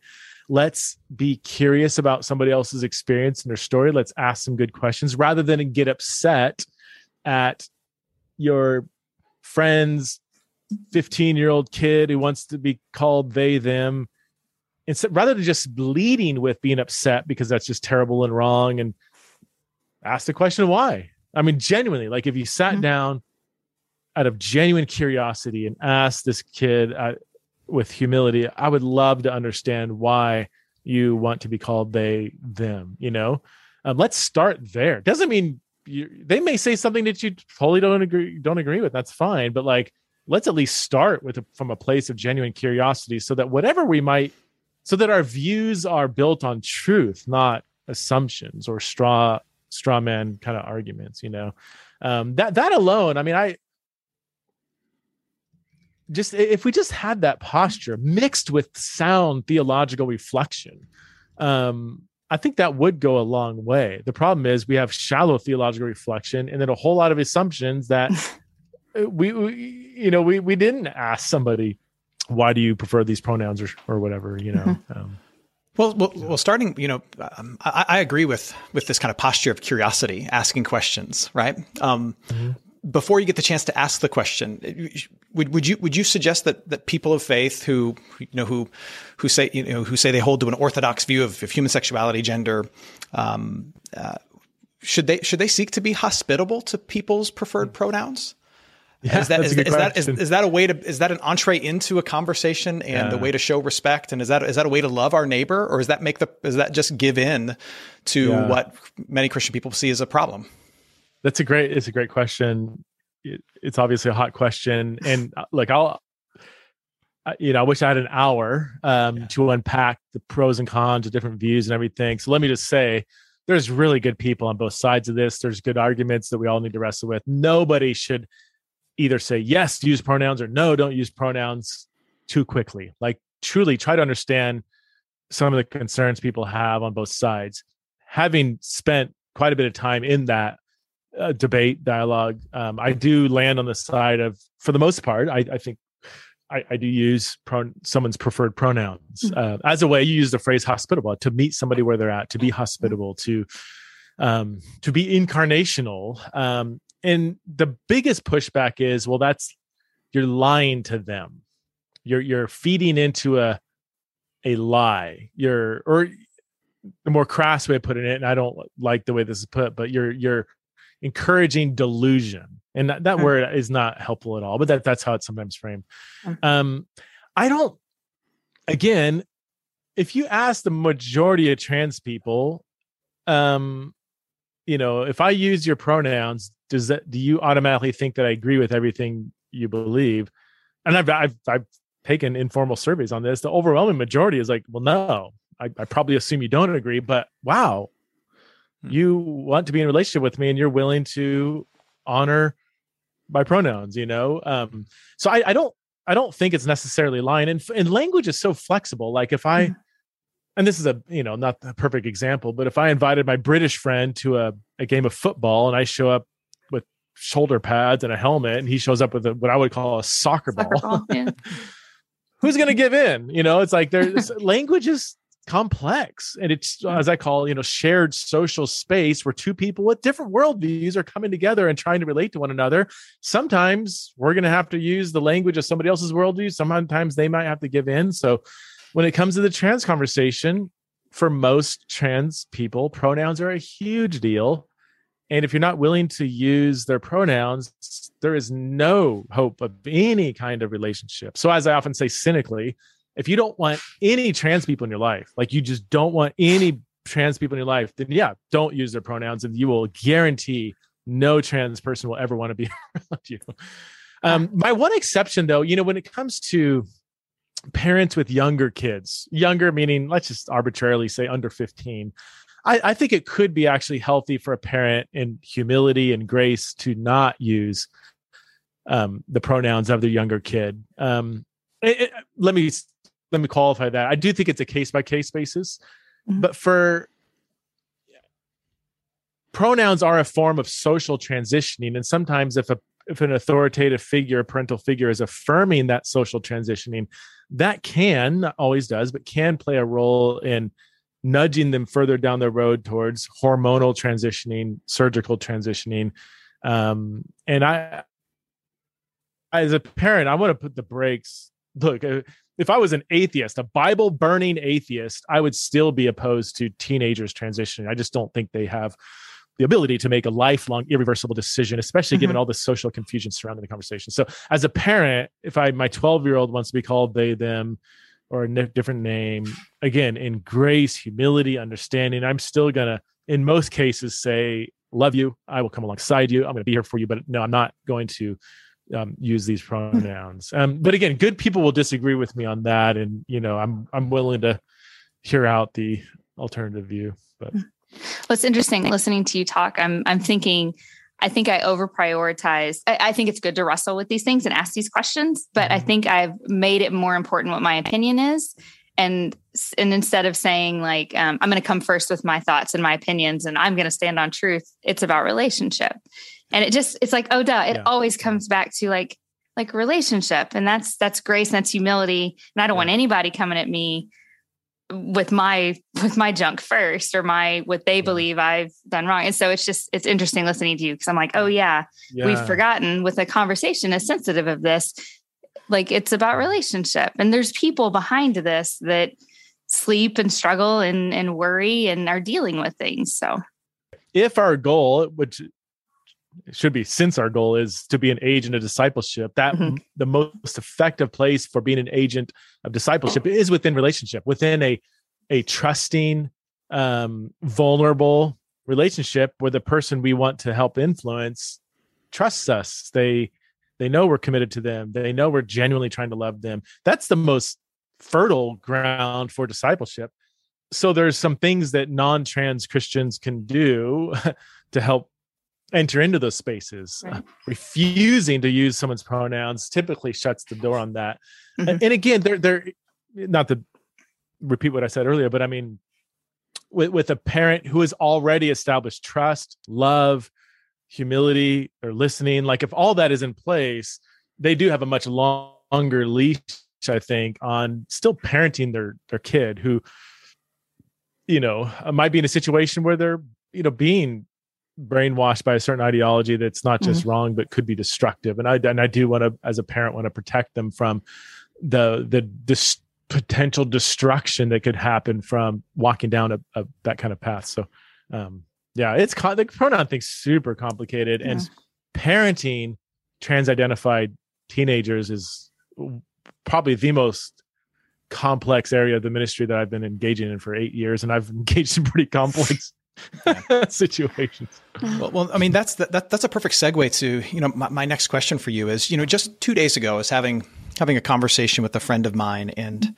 Let's be curious about somebody else's experience and their story. Let's ask some good questions rather than get upset at your friend's 15 year old kid who wants to be called they them. Instead rather than just leading with being upset because that's just terrible and wrong and ask the question why. I mean genuinely like if you sat mm-hmm. down out of genuine curiosity and asked this kid uh, with humility i would love to understand why you want to be called they them you know? Um, let's start there. Doesn't mean you, they may say something that you totally don't agree don't agree with. That's fine, but like let's at least start with a, from a place of genuine curiosity, so that whatever we might so that our views are built on truth, not assumptions or straw straw man kind of arguments. You know, um, that that alone. I mean, I just if we just had that posture mixed with sound theological reflection um i think that would go a long way the problem is we have shallow theological reflection and then a whole lot of assumptions that we, we, you know we we didn't ask somebody why do you prefer these pronouns or or whatever you know mm-hmm. um, well, well, well, starting, you know, um, I, I, agree with with this kind of posture of curiosity, asking questions, right? Um, mm-hmm before you get the chance to ask the question, would, would you would you suggest that that people of faith who you know who who say you know who say they hold to an orthodox view of, of human sexuality, gender, um, uh, should they should they seek to be hospitable to people's preferred pronouns? Yeah, is that is, is that is, is, that a way to is that an entree into a conversation and yeah. a way to show respect and is that is that a way to love our neighbor or is that make the is that just give in to yeah. what many Christian people see as a problem? That's a great. It's a great question. It, it's obviously a hot question, and uh, like I'll, you know, I wish I had an hour um, yeah. to unpack the pros and cons of different views and everything. So let me just say, there's really good people on both sides of this. There's good arguments that we all need to wrestle with. Nobody should either say yes, use pronouns, or no, don't use pronouns too quickly. Like truly try to understand some of the concerns people have on both sides. Having spent quite a bit of time in that uh, debate dialogue. Um, i do land on the side of for the most part i, I think I, I, do use pro- someone's preferred pronouns. Mm-hmm. uh, as a way you use the phrase hospitable to meet somebody where they're at to be hospitable to um, to be incarnational. Um, and the biggest pushback is well that's you're lying to them. You're you're feeding into a a lie. You're or the more crass way of putting it and i don't like the way this is put but you're you're encouraging delusion and that, that mm-hmm. word is not helpful at all but that that's how it's sometimes framed mm-hmm. um i don't again if you ask the majority of trans people um you know if i use your pronouns does that do you automatically think that i agree with everything you believe and i've i've, I've taken informal surveys on this the overwhelming majority is like well no I, I probably assume you don't agree but wow. You want to be in a relationship with me and you're willing to honor my pronouns you know? Um so i, I don't i don't think it's necessarily lying. And, and language is so flexible. Like if i mm-hmm. and this is a you know not the perfect example but if i invited my british friend to a, a game of football and i show up with shoulder pads and a helmet and he shows up with a, what i would call a soccer, soccer ball, ball yeah. who's going to give in? You know it's like there's language is complex. And it's as i call you know shared social space where two people with different worldviews are coming together and trying to relate to one another. Sometimes we're going to have to use the language of somebody else's worldview. Sometimes they might have to give in. So when it comes to the trans conversation for most trans people pronouns are a huge deal. And if you're not willing to use their pronouns there is no hope of any kind of relationship. So as i often say cynically if you don't want any trans people in your life, like you just don't want any trans people in your life, then yeah, don't use their pronouns and you will guarantee no trans person will ever want to be around you. Um, my one exception though, you know, when it comes to parents with younger kids, younger meaning let's just arbitrarily say under 15. I, I think it could be actually healthy for a parent in humility and grace to not use um, the pronouns of their younger kid. Um, it, it, let me let me qualify that. I do think it's a case by case basis, mm-hmm. but for pronouns are a form of social transitioning, and sometimes if a if an authoritative figure, a parental figure, is affirming that social transitioning, that can not always does, but can play a role in nudging them further down the road towards hormonal transitioning, surgical transitioning. Um, and I, as a parent, I want to put the brakes. Look, uh, if I was an atheist, a Bible burning atheist, I would still be opposed to teenagers transitioning. I just don't think they have the ability to make a lifelong irreversible decision, especially mm-hmm. given all the social confusion surrounding the conversation. So as a parent, if I my 12 year old wants to be called they, them, or a n- different name, again, in grace, humility, understanding, I'm still gonna, in most cases, say, love you. I will come alongside you. I'm gonna be here for you, but no, I'm not going to um, use these pronouns. Um, but again, good people will disagree with me on that, and you know, I'm I'm willing to hear out the alternative view. But well, it's interesting listening to you talk. I'm I'm thinking. I think I over prioritize. I, I, think it's good to wrestle with these things and ask these questions, but I mm-hmm. think I've made it more important what my opinion is. And and instead of saying like um, I'm going to come first with my thoughts and my opinions, and I'm going to stand on truth, it's about relationship. And it just it's like oh duh, it yeah. always comes back to like like relationship, and that's that's grace, and that's humility. And I don't yeah. want anybody coming at me with my with my junk first or my what they believe I've done wrong. And so it's just it's interesting listening to you because I'm like, oh yeah, yeah, we've forgotten with a conversation as sensitive of this. Like it's about relationship. And there's people behind this that sleep and struggle and and worry and are dealing with things. So if our goal, which should be since our goal is to be an agent of discipleship that mm-hmm. the most effective place for being an agent of discipleship is within relationship within a a trusting um vulnerable relationship where the person we want to help influence trusts us they they know we're committed to them they know we're genuinely trying to love them that's the most fertile ground for discipleship so there's some things that non-trans christians can do to help enter into those spaces. Right. Uh, refusing to use someone's pronouns typically shuts the door on that. Mm-hmm. And, and, again, they're they're not to repeat what I said earlier, but I mean, with with a parent who has already established trust, love, humility, or listening, like if all that is in place, they do have a much longer leash, I think, on still parenting their their kid who, you know, might be in a situation where they're you know being brainwashed by a certain ideology that's not just mm-hmm. wrong but could be destructive and i and i do want to as a parent want to protect them from the the this potential destruction that could happen from walking down a, a that kind of path so um yeah it's con- the pronoun thing's super complicated yeah. and parenting trans identified teenagers is probably the most complex area of the ministry that I've been engaging in for eight years, and I've engaged in pretty complex situations. Well, well, I mean, that's the, that, that's a perfect segue to you know my, my, next question for you is you know just two days ago I was having having a conversation with a friend of mine and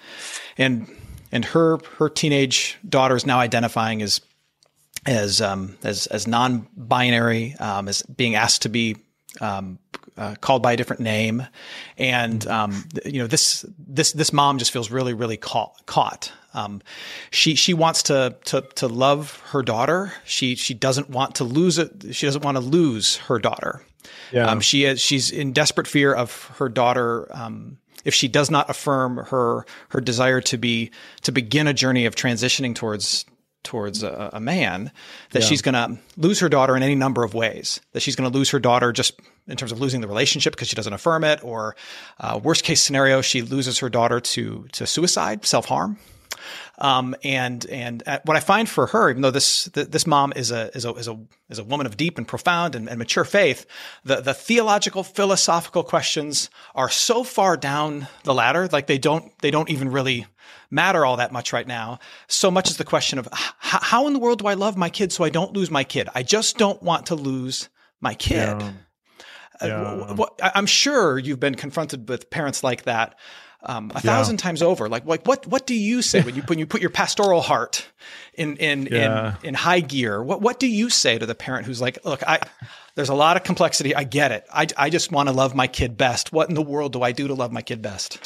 and and her her teenage daughter is now identifying as as um, as as non-binary um, as being asked to be um, uh, called by a different name, and um, you know this this this mom just feels really really caught. caught. Um, she she wants to to to love her daughter. She she doesn't want to lose it. She doesn't want to lose her daughter. Yeah. Um, she is she's in desperate fear of her daughter. Um, if she does not affirm her her desire to be to begin a journey of transitioning towards towards a, a man, that yeah. she's going to lose her daughter in any number of ways. That she's going to lose her daughter just in terms of losing the relationship because she doesn't affirm it, or uh, worst case scenario, she loses her daughter to to suicide, self harm. Um, and and what I find for her, even though this this mom is a is a is a is a woman of deep and profound and, and mature faith, the the theological philosophical questions are so far down the ladder, like they don't they don't even really matter all that much right now. So much as the question of how in the world do I love my kid so I don't lose my kid? I just don't want to lose my kid. Yeah. Uh, yeah. I'm sure you've been confronted with parents like that um, a thousand times over. Like, like what what do you say when you when you put your pastoral heart in in yeah. in in high gear? What what do you say to the parent who's like, look, I there's a lot of complexity. I get it. I I just want to love my kid best. What in the world do I do to love my kid best?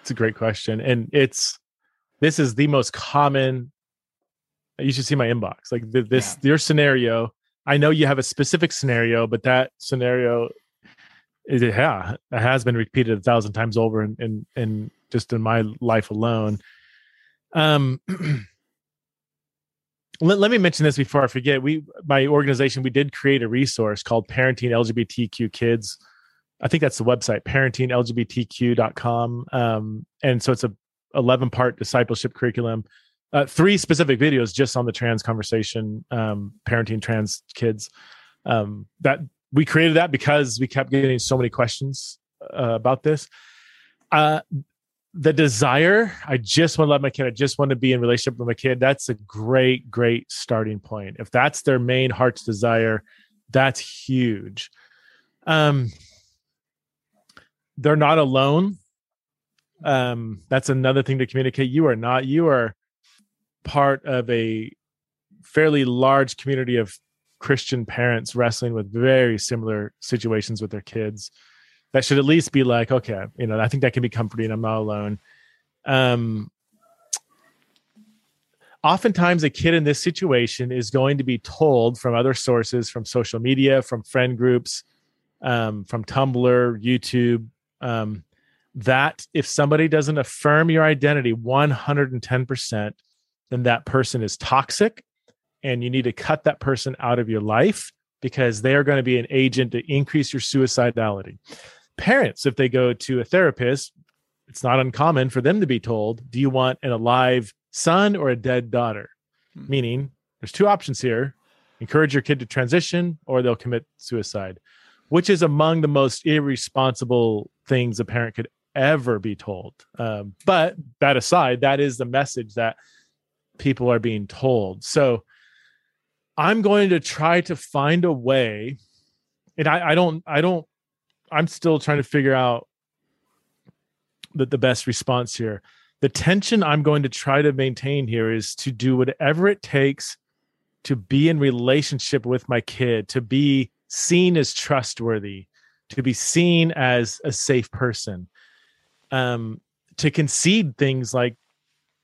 It's a great question, and it's this is the most common. You should see my inbox. Like the, this yeah. your scenario. I know you have a specific scenario, but that scenario it, yeah, it has been repeated a thousand times over in, in, in just in my life alone. Um, let, let me mention this before I forget. We, my organization, we did create a resource called Parenting LGBTQ Kids. I think that's the website, parentinglgbtq.com. Um, and so it's a 11 part discipleship curriculum, uh, three specific videos just on the trans conversation, um, parenting trans kids. Um, that we created that because we kept getting so many questions uh, about this. Uh, the desire, I just want to love my kid. I just want to be in relationship with my kid. That's a great, great starting point. If that's their main heart's desire, that's huge. Um, they're not alone. Um, that's another thing to communicate. You are not. You are part of a fairly large community of Christian parents wrestling with very similar situations with their kids. That should at least be like, okay, you know, I think that can be comforting. I'm not alone. Um, oftentimes, a kid in this situation is going to be told from other sources, from social media, from friend groups, um, from Tumblr, YouTube, um, that if somebody doesn't affirm your identity 110%, then that person is toxic and you need to cut that person out of your life because they are going to be an agent to increase your suicidality. Parents, if they go to a therapist, it's not uncommon for them to be told, Do you want an alive son or a dead daughter? Hmm. Meaning, there's two options here encourage your kid to transition or they'll commit suicide, which is among the most irresponsible things a parent could ever be told. Um, but that aside, that is the message that people are being told. So I'm going to try to find a way, and I, I don't, I don't, I'm still trying to figure out the, the best response here. The tension I'm going to try to maintain here is to do whatever it takes to be in relationship with my kid, to be seen as trustworthy, to be seen as a safe person, um, to concede things like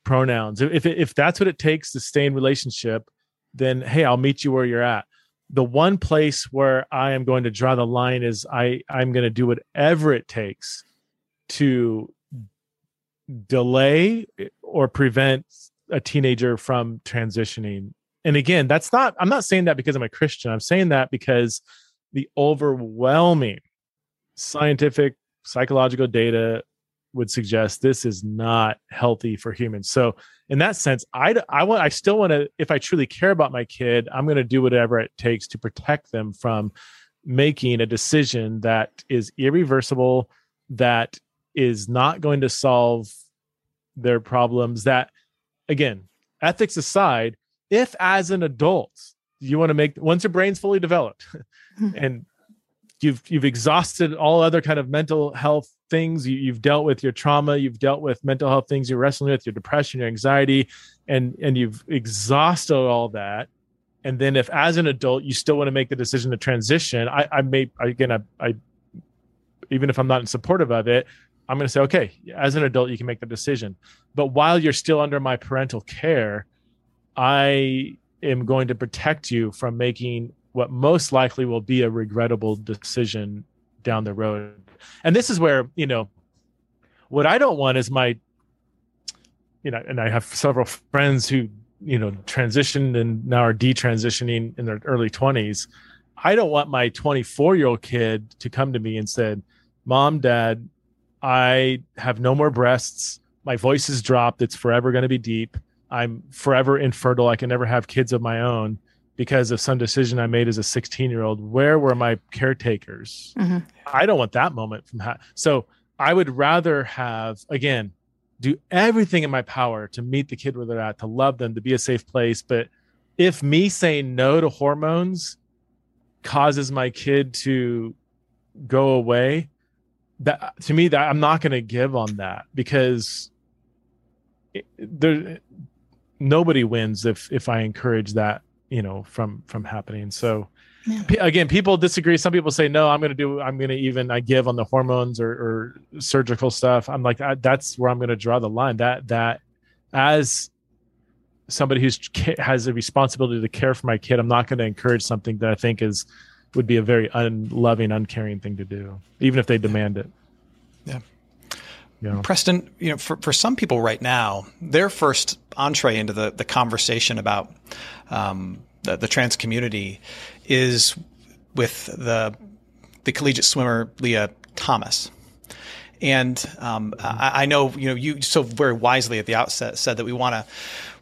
pronouns. If if that's what it takes to stay in relationship, then hey, I'll meet you where you're at. The one place where I am going to draw the line is I I'm going to do whatever it takes to delay or prevent a teenager from transitioning. And again, that's not I'm not saying that because I'm a Christian. I'm saying that because the overwhelming scientific psychological data would suggest this is not healthy for humans. So in that sense, I, I want, I still want to, if I truly care about my kid, I'm going to do whatever it takes to protect them from making a decision that is irreversible, that is not going to solve their problems. That again, ethics aside, if as an adult you want to make once your brain's fully developed and you've you've exhausted all other kind of mental health things. You, have dealt with your trauma you've dealt with mental health things you're wrestling with your depression your anxiety and and you've exhausted all that. And then if as an adult you still want to make the decision to transition i i may again i, I even if i'm not in supportive of it i'm going to say okay as an adult you can make the decision. But while you're still under my parental care i am going to protect you from making what most likely will be a regrettable decision down the road. And this is where, you know, what I don't want is my, you know, and I have several friends who, you know, transitioned and now are detransitioning in their early 20s. I don't want my 24 year old kid to come to me and said, Mom, Dad, I have no more breasts. My voice is dropped. It's forever going to be deep. I'm forever infertile. I can never have kids of my own because of some decision I made as a 16 year old. Where were my caretakers? Mm-hmm. I don't want that moment from ha- so I would rather have again do everything in my power to meet the kid where they're at, to love them, to be a safe place. But if me saying no to hormones causes my kid to go away, that to me that I'm not going to give on that because it, there nobody wins if if I encourage that you know from from happening. So yeah. p- again people disagree. Some people say no i'm gonna do i'm gonna even i give on the hormones or, or surgical stuff. I'm like that's where i'm gonna draw the line. That that as somebody who's has a responsibility to care for my kid i'm not going to encourage something that i think is would be a very unloving uncaring thing to do even if they demand it. Yeah know. Preston, you know, for, for some people right now, their first entree into the, the conversation about um, the, the trans community is with the the collegiate swimmer Lia Thomas. And um, I, I, know you know you so very wisely at the outset said that we want to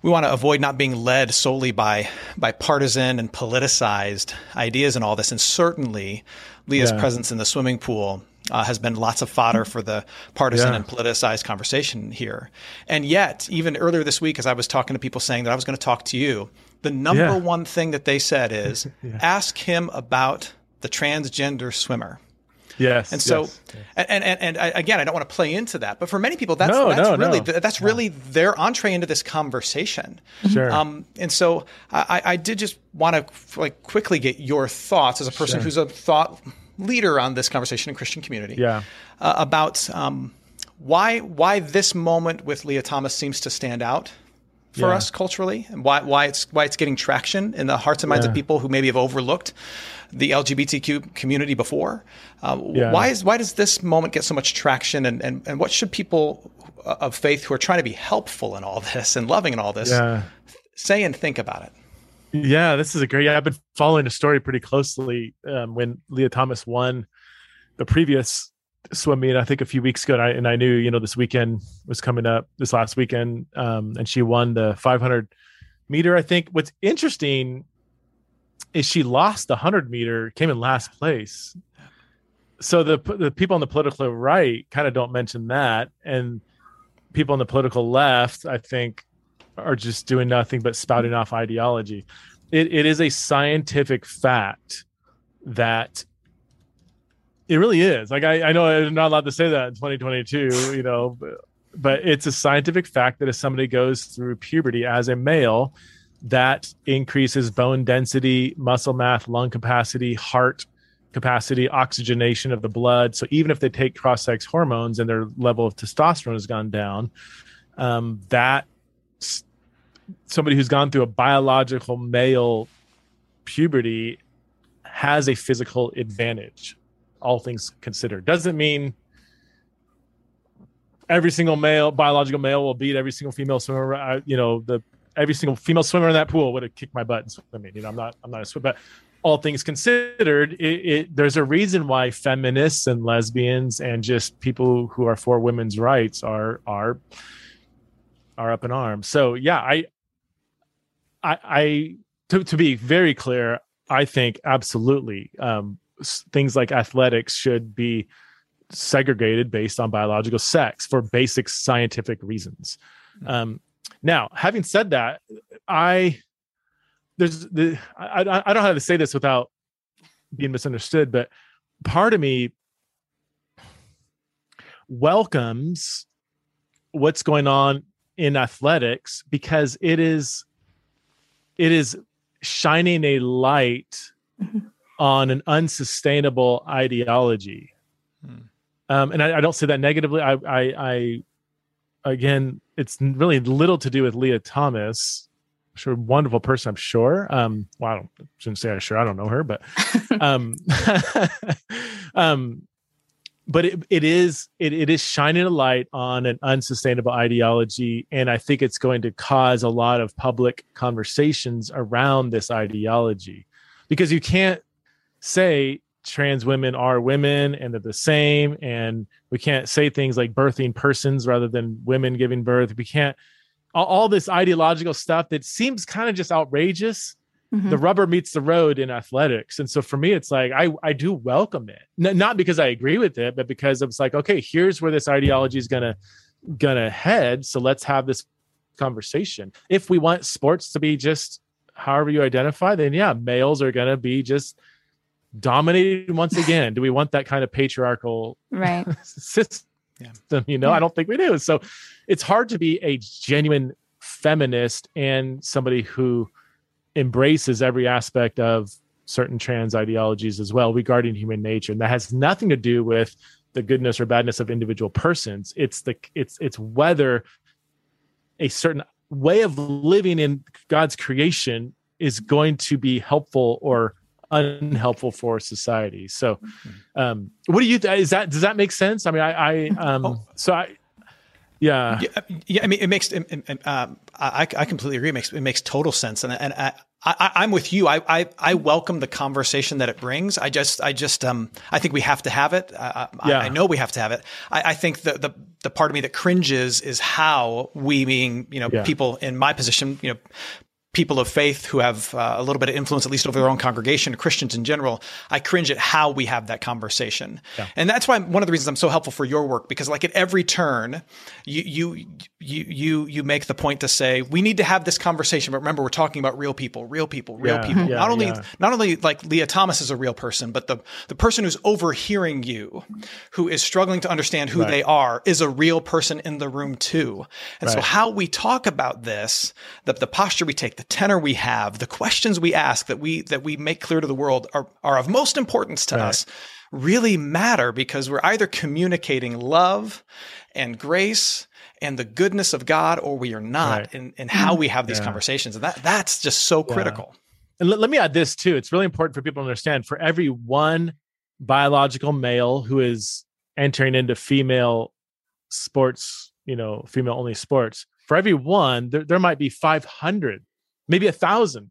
we want to avoid not being led solely by by partisan and politicized ideas and all this. And certainly, Lia's yeah. presence in the swimming pool uh, has been lots of fodder for the partisan yeah. and politicized conversation here. And yet, even earlier this week, as I was talking to people saying that I was going to talk to you, the number yeah. one thing that they said is yeah. ask him about the transgender swimmer. Yes. And so, yes. and, and, and, and again, I don't want to play into that, but for many people, that's, no, that's no, really, no. that's really their entree into this conversation. Sure. Um, and so I, I did just want to like quickly get your thoughts as a person sure. who's a thought leader on this conversation in Christian community. Yeah. Uh, about, um, why, why this moment with Lia Thomas seems to stand out for yeah. us culturally and why, why it's, why it's getting traction in the hearts and minds yeah. of people who maybe have overlooked the LGBTQ community before. Uh, yeah. Why is why does this moment get so much traction, and, and and what should people of faith who are trying to be helpful in all this and loving in all this say and think about it? Yeah, this is a great. Yeah, I've been following the story pretty closely. Um, when Lia Thomas won the previous swim meet, I think a few weeks ago, and I, and I knew you know this weekend was coming up, this last weekend, um, and she won the 500 meter. I think what's interesting is she lost the 100 meter, came in last place. So the the people on the political right kind of don't mention that, and people on the political left, I think, are just doing nothing but spouting off ideology. It, it is a scientific fact that it really is. Like I, I know I'm not allowed to say that in 2022, you know, but, it's a scientific fact that if somebody goes through puberty as a male, that increases bone density, muscle mass, lung capacity, heart capacity, oxygenation of the blood. So even if they take cross sex hormones and their level of testosterone has gone down, um, that somebody who's gone through a biological male puberty has a physical advantage, all things considered. Doesn't mean every single male, biological male, will beat every single female swimmer. Uh, you know, the every single female swimmer in that pool would have kicked my butt and swimming. You know, I'm not I'm not a swimmer, but all things considered, it, it, there's a reason why feminists and lesbians and just people who are for women's rights are are are up in arms. So yeah, I I, I to, to be very clear, I think absolutely um, things like athletics should be segregated based on biological sex for basic scientific reasons. Hmm. Um, now, having said that, I there's the I, I don't know how to say this without being misunderstood, but part of me welcomes what's going on in athletics because it is it is shining a light mm-hmm. on an unsustainable ideology. Hmm. Um, and I, I, don't say that negatively. I, I, I again, it's really little to do with Lia Thomas. Sure, wonderful person, I'm sure. Um, well, I don't shouldn't say I sure I don't know her, but um, um, but it, it is it, it is shining a light on an unsustainable ideology, and I think it's going to cause a lot of public conversations around this ideology, because you can't say trans women are women and they're the same. And we can't say things like birthing persons rather than women giving birth. We can't all, all this ideological stuff that seems kind of just outrageous mm-hmm. the rubber meets the road in athletics and so for me it's like i i do welcome it N- not because i agree with it but because it's like okay here's where this ideology is gonna gonna head so let's have this conversation if we want sports to be just however you identify then yeah males are gonna be just dominated once again. do we want that kind of patriarchal right system? You know, yeah. I don't think we do. So it's hard to be a genuine feminist and somebody who embraces every aspect of certain trans ideologies as well regarding human nature. And that has nothing to do with the goodness or badness of individual persons. It's the it's it's whether a certain way of living in God's creation is going to be helpful or unhelpful for society. So, mm-hmm. um, what do you? Th- is that does that make sense? I mean, I, I um, oh. so I. Yeah. yeah. yeah, I mean, it makes. Um, I, I completely agree. It makes it makes total sense, and and I, I am with you. I, I I welcome the conversation that it brings. I just I just um I think we have to have it. I, yeah. I, I know we have to have it. I, I think the the the part of me that cringes is how we being you know yeah. people in my position you know people of faith who have uh, a little bit of influence, at least over their own congregation, Christians in general, I cringe at how we have that conversation. Yeah. And that's why one of the reasons I'm so helpful for your work, because like at every turn, you, you, you, you, you make the point to say, we need to have this conversation. But remember, we're talking about real people, real people, real yeah. people. Yeah, not only, not only like Lia Thomas is a real person, but the, the person who's overhearing you, who is struggling to understand who right. they are, is a real person in the room too. And right. so how we talk about this, the, the posture we take, the tenor we have, the questions we ask that we that we make clear to the world are are of most importance to right. us really matter because we're either communicating love and grace and the goodness of God or we are not right. in, in how we have these yeah. conversations. And that that's just so critical. Yeah. And let, let me add this too. It's really important for people to understand for every one biological male who is entering into female sports, you know, female only sports, for every one, there, there might be 500 maybe a thousand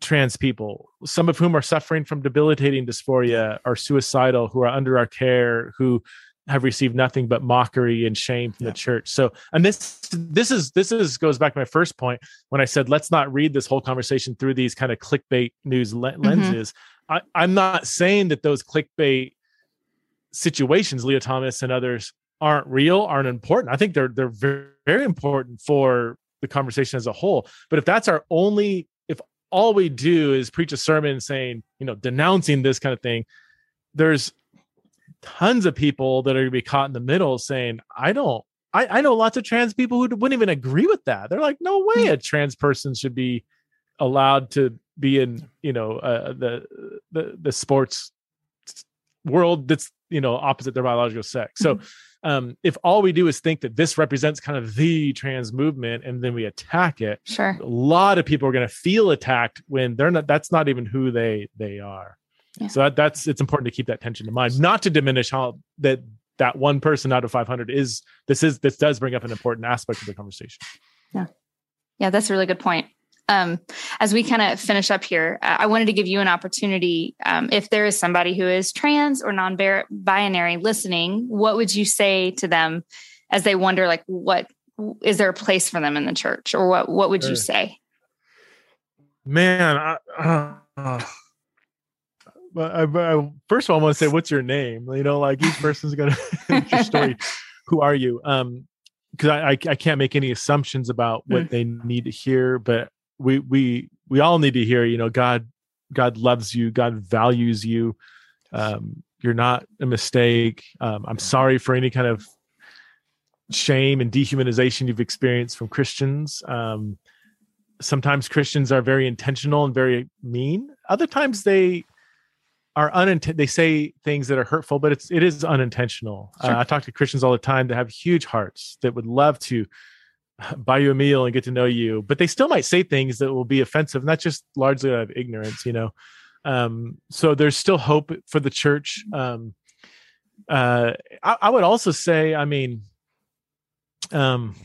trans people, some of whom are suffering from debilitating dysphoria, are suicidal, who are under our care, who have received nothing but mockery and shame from yeah. the church. So, and this this is this is goes back to my first point when I said let's not read this whole conversation through these kind of clickbait news mm-hmm. lenses. Mm-hmm. I, I'm not saying that those clickbait situations, Lia Thomas and others, aren't real, aren't important. I think they're they're very, very important for the conversation as a whole. But if that's our only, if all we do is preach a sermon saying, you know, denouncing this kind of thing, there's tons of people that are going to be caught in the middle saying, I don't, I, I know lots of trans people who wouldn't even agree with that. They're like, no way a trans person should be allowed to be in, you know, uh, the, the, the sports world that's, you know, opposite their biological sex. So, mm-hmm um, if all we do is think that this represents kind of the trans movement and then we attack it, sure, a lot of people are going to feel attacked when they're not. That's not even who they they are. Yeah. So that, that's it's important to keep that tension in mind, not to diminish how that that one person out of 500 is this is this does bring up an important aspect of the conversation. Yeah, yeah, that's a really good point um, as we kind of finish up here, uh, I wanted to give you an opportunity. Um, if there is somebody who is trans or non binary listening, what would you say to them as they wonder, like, what is there a place for them in the church, or what what would you say? Man, I, uh, I, I, first of all, I want to say, what's your name? You know, like each person's gonna your story. Who are you? Um, because I, I, I can't make any assumptions about what mm. they need to hear, but we we we all need to hear you know god god loves you god values you. Um, you're not a mistake. Um, i'm sorry for any kind of shame and dehumanization you've experienced from christians. Um, sometimes christians are very intentional and very mean. Other times they are unintentional they say things that are hurtful but it's it is unintentional. Sure. uh, i talk to christians all the time that have huge hearts that would love to buy you a meal and get to know you but they still might say things that will be offensive not just largely out of ignorance you know? Um, so there's still hope for the church. Um, uh, I, I, would also say i mean um,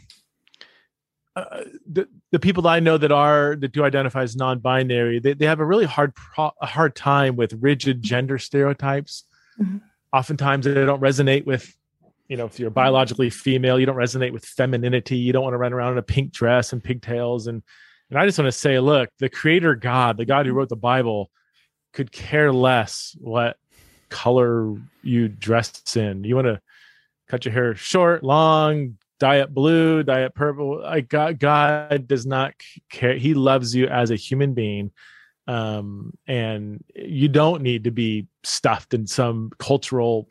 uh, the, the people that i know that are that do identify as non-binary they, they have a really hard pro- a hard time with rigid gender stereotypes. Mm-hmm. oftentimes they don't resonate with you know, if you're biologically female, you don't resonate with femininity. You don't want to run around in a pink dress and pigtails. And and I just want to say, look, the creator God, the God who wrote the Bible, could care less what color you dress in. You want to cut your hair short, long, dye it blue, dye it purple. Like God, God does not care. He loves you as a human being. Um, and you don't need to be stuffed in some cultural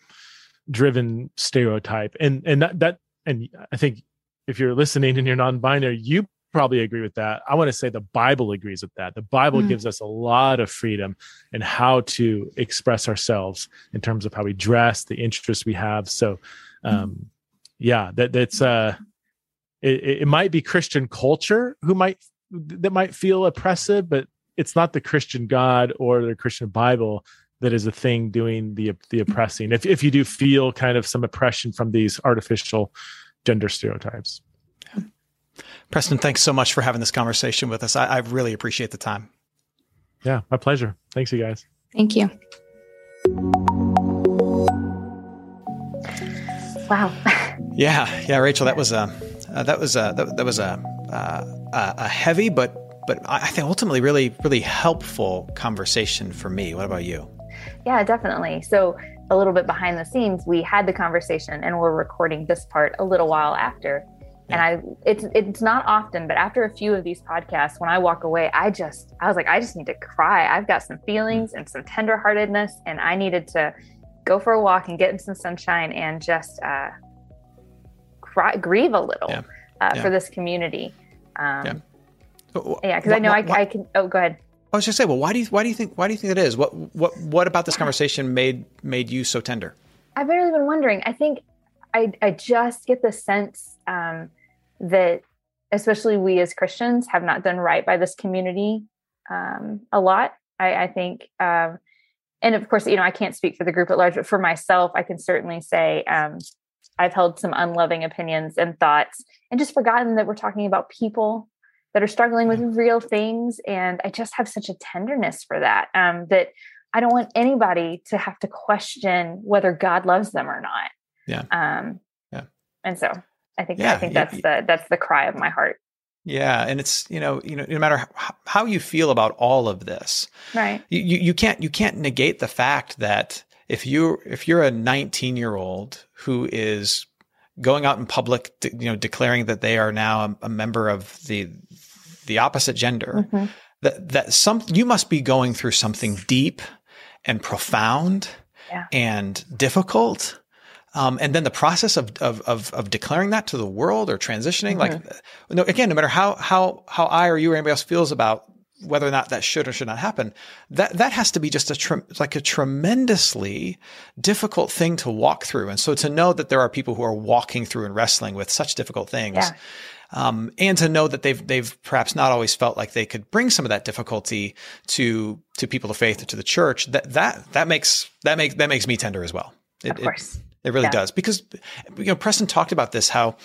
driven stereotype and and that, that and i think if you're listening and you're non-binary you probably agree with that i want to say the bible agrees with that the bible mm. gives us a lot of freedom in how to express ourselves in terms of how we dress the interests we have so um mm. yeah that that's uh it, it might be christian culture who might that might feel oppressive but it's not the christian god or the christian bible that is a thing doing the the oppressing if, if you do feel kind of some oppression from these artificial gender stereotypes. Preston thanks so much for having this conversation with us. I, I really appreciate the time. Yeah my pleasure. Thanks you guys. Thank you. Wow. Yeah yeah rachel that was a uh, that was a that, that was a uh, a heavy but but I think ultimately really, really helpful conversation for me. What about you? Yeah, definitely. So a little bit behind the scenes, we had the conversation and we're recording this part a little while after. And I it's it's not often, but after a few of these podcasts, when I walk away, I just I was like, I just need to cry. I've got some feelings and some tenderheartedness, and I needed to go for a walk and get in some sunshine and just uh, cry, grieve a little yeah. Uh, yeah. for this community. Um, yeah, because I know I, I can. Oh, go ahead. I was just say, well, why do you why do you think why do you think it is? What what what about this conversation made made you so tender? I've really been wondering. I think I I just get the sense um, that especially we as Christians have not done right by this community um, a lot. I, I think, um, and of course, you know, I can't speak for the group at large, but for myself, I can certainly say um, I've held some unloving opinions and thoughts, and just forgotten that we're talking about people that are struggling with real things and i just have such a tenderness for that um, that i don't want anybody to have to question whether god loves them or not yeah um yeah and so i think yeah, i think that's yeah. the that's the cry of my heart yeah, and it's you know you know no matter how you feel about all of this, right? You you can't you can't negate the fact that if you if you're a 19 year old who is going out in public, you know, declaring that they are now a, a member of the the opposite gender, mm-hmm. that that some you must be going through something deep and profound yeah. and difficult. Um, and then the process of, of, of of declaring that to the world or transitioning, mm-hmm. like, no, again, no matter how how how I or you or anybody else feels about whether or not that should or should not happen, that that has to be just a tre- like a tremendously difficult thing to walk through. And so to know that there are people who are walking through and wrestling with such difficult things, yeah. Um, and to know that they've they've perhaps not always felt like they could bring some of that difficulty to to people of faith or to the church, that that that makes that makes that makes me tender as well. It, of course. It, it really yeah. does because you know Preston talked about this how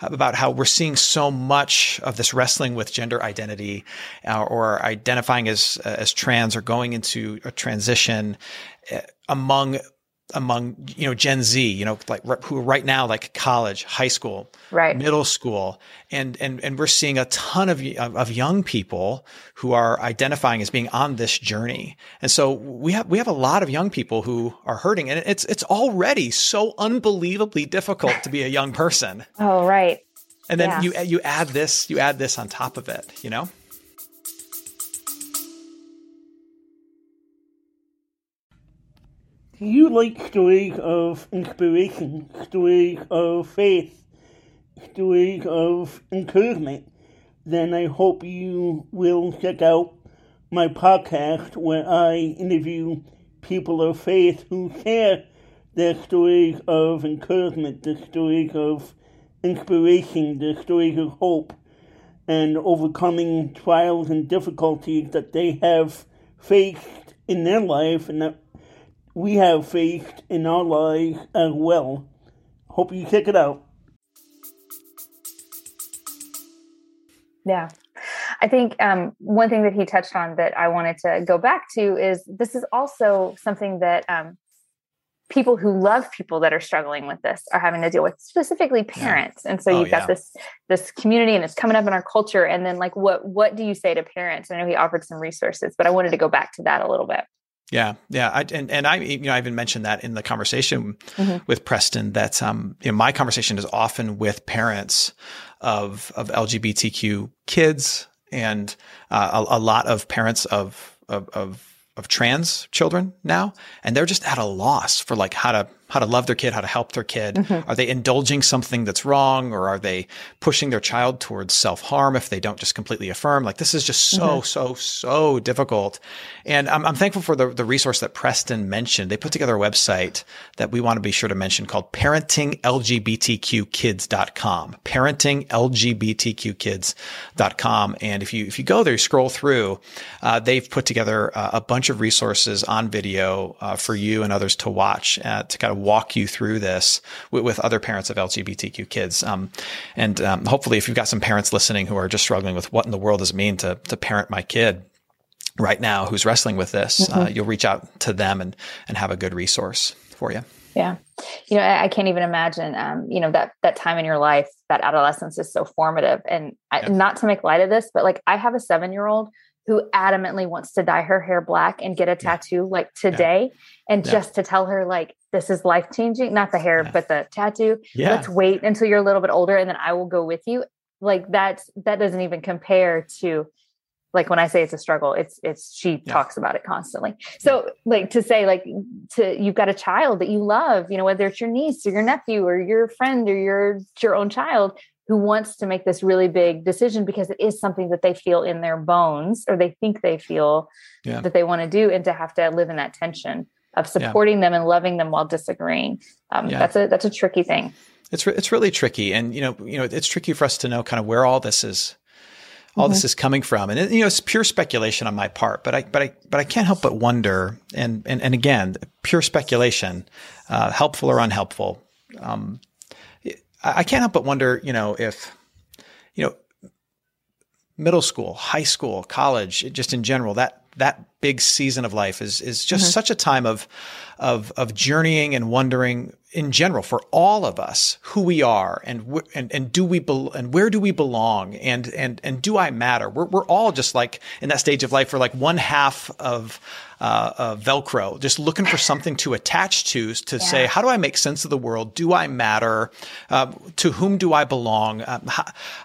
about how we're seeing so much of this wrestling with gender identity uh, or identifying as as trans or going into a transition uh, among among you know Gen Z, you know, like who right now like college, high school, right, middle school, and and and we're seeing a ton of of young people who are identifying as being on this journey, and so we have we have a lot of young people who are hurting, and it's it's already so unbelievably difficult to be a young person. oh, right. And then yeah. you you add this you add this on top of it, you know. You like stories of inspiration, stories of faith, stories of encouragement, then I hope you will check out my podcast where I interview people of faith who share their stories of encouragement, their stories of inspiration, their stories of hope, and overcoming trials and difficulties that they have faced in their life and that we have faced in our lives as well. Hope you check it out. Yeah. I think um, one thing that he touched on that I wanted to go back to is this is also something that um, people who love people that are struggling with this are having to deal with, specifically parents. Yeah. And so oh, you've got yeah. this this community, and it's coming up in our culture. And then, like, what what do you say to parents? I know he offered some resources, but I wanted to go back to that a little bit. Yeah, yeah, I, and and I you know I even mentioned that in the conversation mm-hmm. with Preston that um you know my conversation is often with parents of of LGBTQ kids and uh, a, a, lot of parents of of, of of trans children now, and they're just at a loss for like how to how to love their kid, how to help their kid. Mm-hmm. Are they indulging something that's wrong, or are they pushing their child towards self harm if they don't just completely affirm? Like this is just so mm-hmm. so so difficult. And I'm, I'm thankful for the the resource that Preston mentioned. They put together a website that we want to be sure to mention called parentinglgbtqkids.com. Parentinglgbtqkids.com. And if you if you go there, you scroll through, uh, they've put together uh, a bunch of resources on video uh, for you and others to watch uh, to kind of walk you through this with, with other parents of LGBTQ kids. Um, and um, hopefully, if you've got some parents listening who are just struggling with what in the world does it mean to, to parent my kid right now who's wrestling with this, uh, mm-hmm. uh, you'll reach out to them and, and have a good resource for you. Yeah. You know, I, I can't even imagine, um, you know, that, that time in your life, that adolescence is so formative and I, yeah. not to make light of this, but like I have a seven year old who adamantly wants to dye her hair black and get a tattoo like today yeah. and yeah. just to tell her like this is life changing not the hair but the tattoo let's wait until you're a little bit older and then i will go with you like that's that doesn't even compare to like when I say it's a struggle, it's it's she yeah. talks about it constantly. So like to say like to you've got a child that you love, you know, whether it's your niece or your nephew or your friend or your your own child who wants to make this really big decision because it is something that they feel in their bones or they think they feel yeah. that they want to do and to have to live in that tension of supporting yeah. them and loving them while disagreeing. Um, that's a that's a tricky thing. It's re- it's really tricky, and you know you know it's tricky for us to know kind of where all this is all mm-hmm. this is coming from. And it, you know, it's pure speculation on my part, but I, but I, but I can't help but wonder. And, and, and again, pure speculation, uh, helpful or unhelpful. Um, I can't help but wonder, you know, if, you know, middle school, high school, college, just in general, that, that big season of life is, is just mm-hmm. such a time of, of, of journeying and wondering in general for all of us who we are and and and do we be, and where do we belong and and and do I matter? We're we're all just like in that stage of life. We're like one half of uh, uh, Velcro, just looking for something to attach to to yeah. say, how do I make sense of the world? Do I matter? Uh, to whom do I belong? Um, how,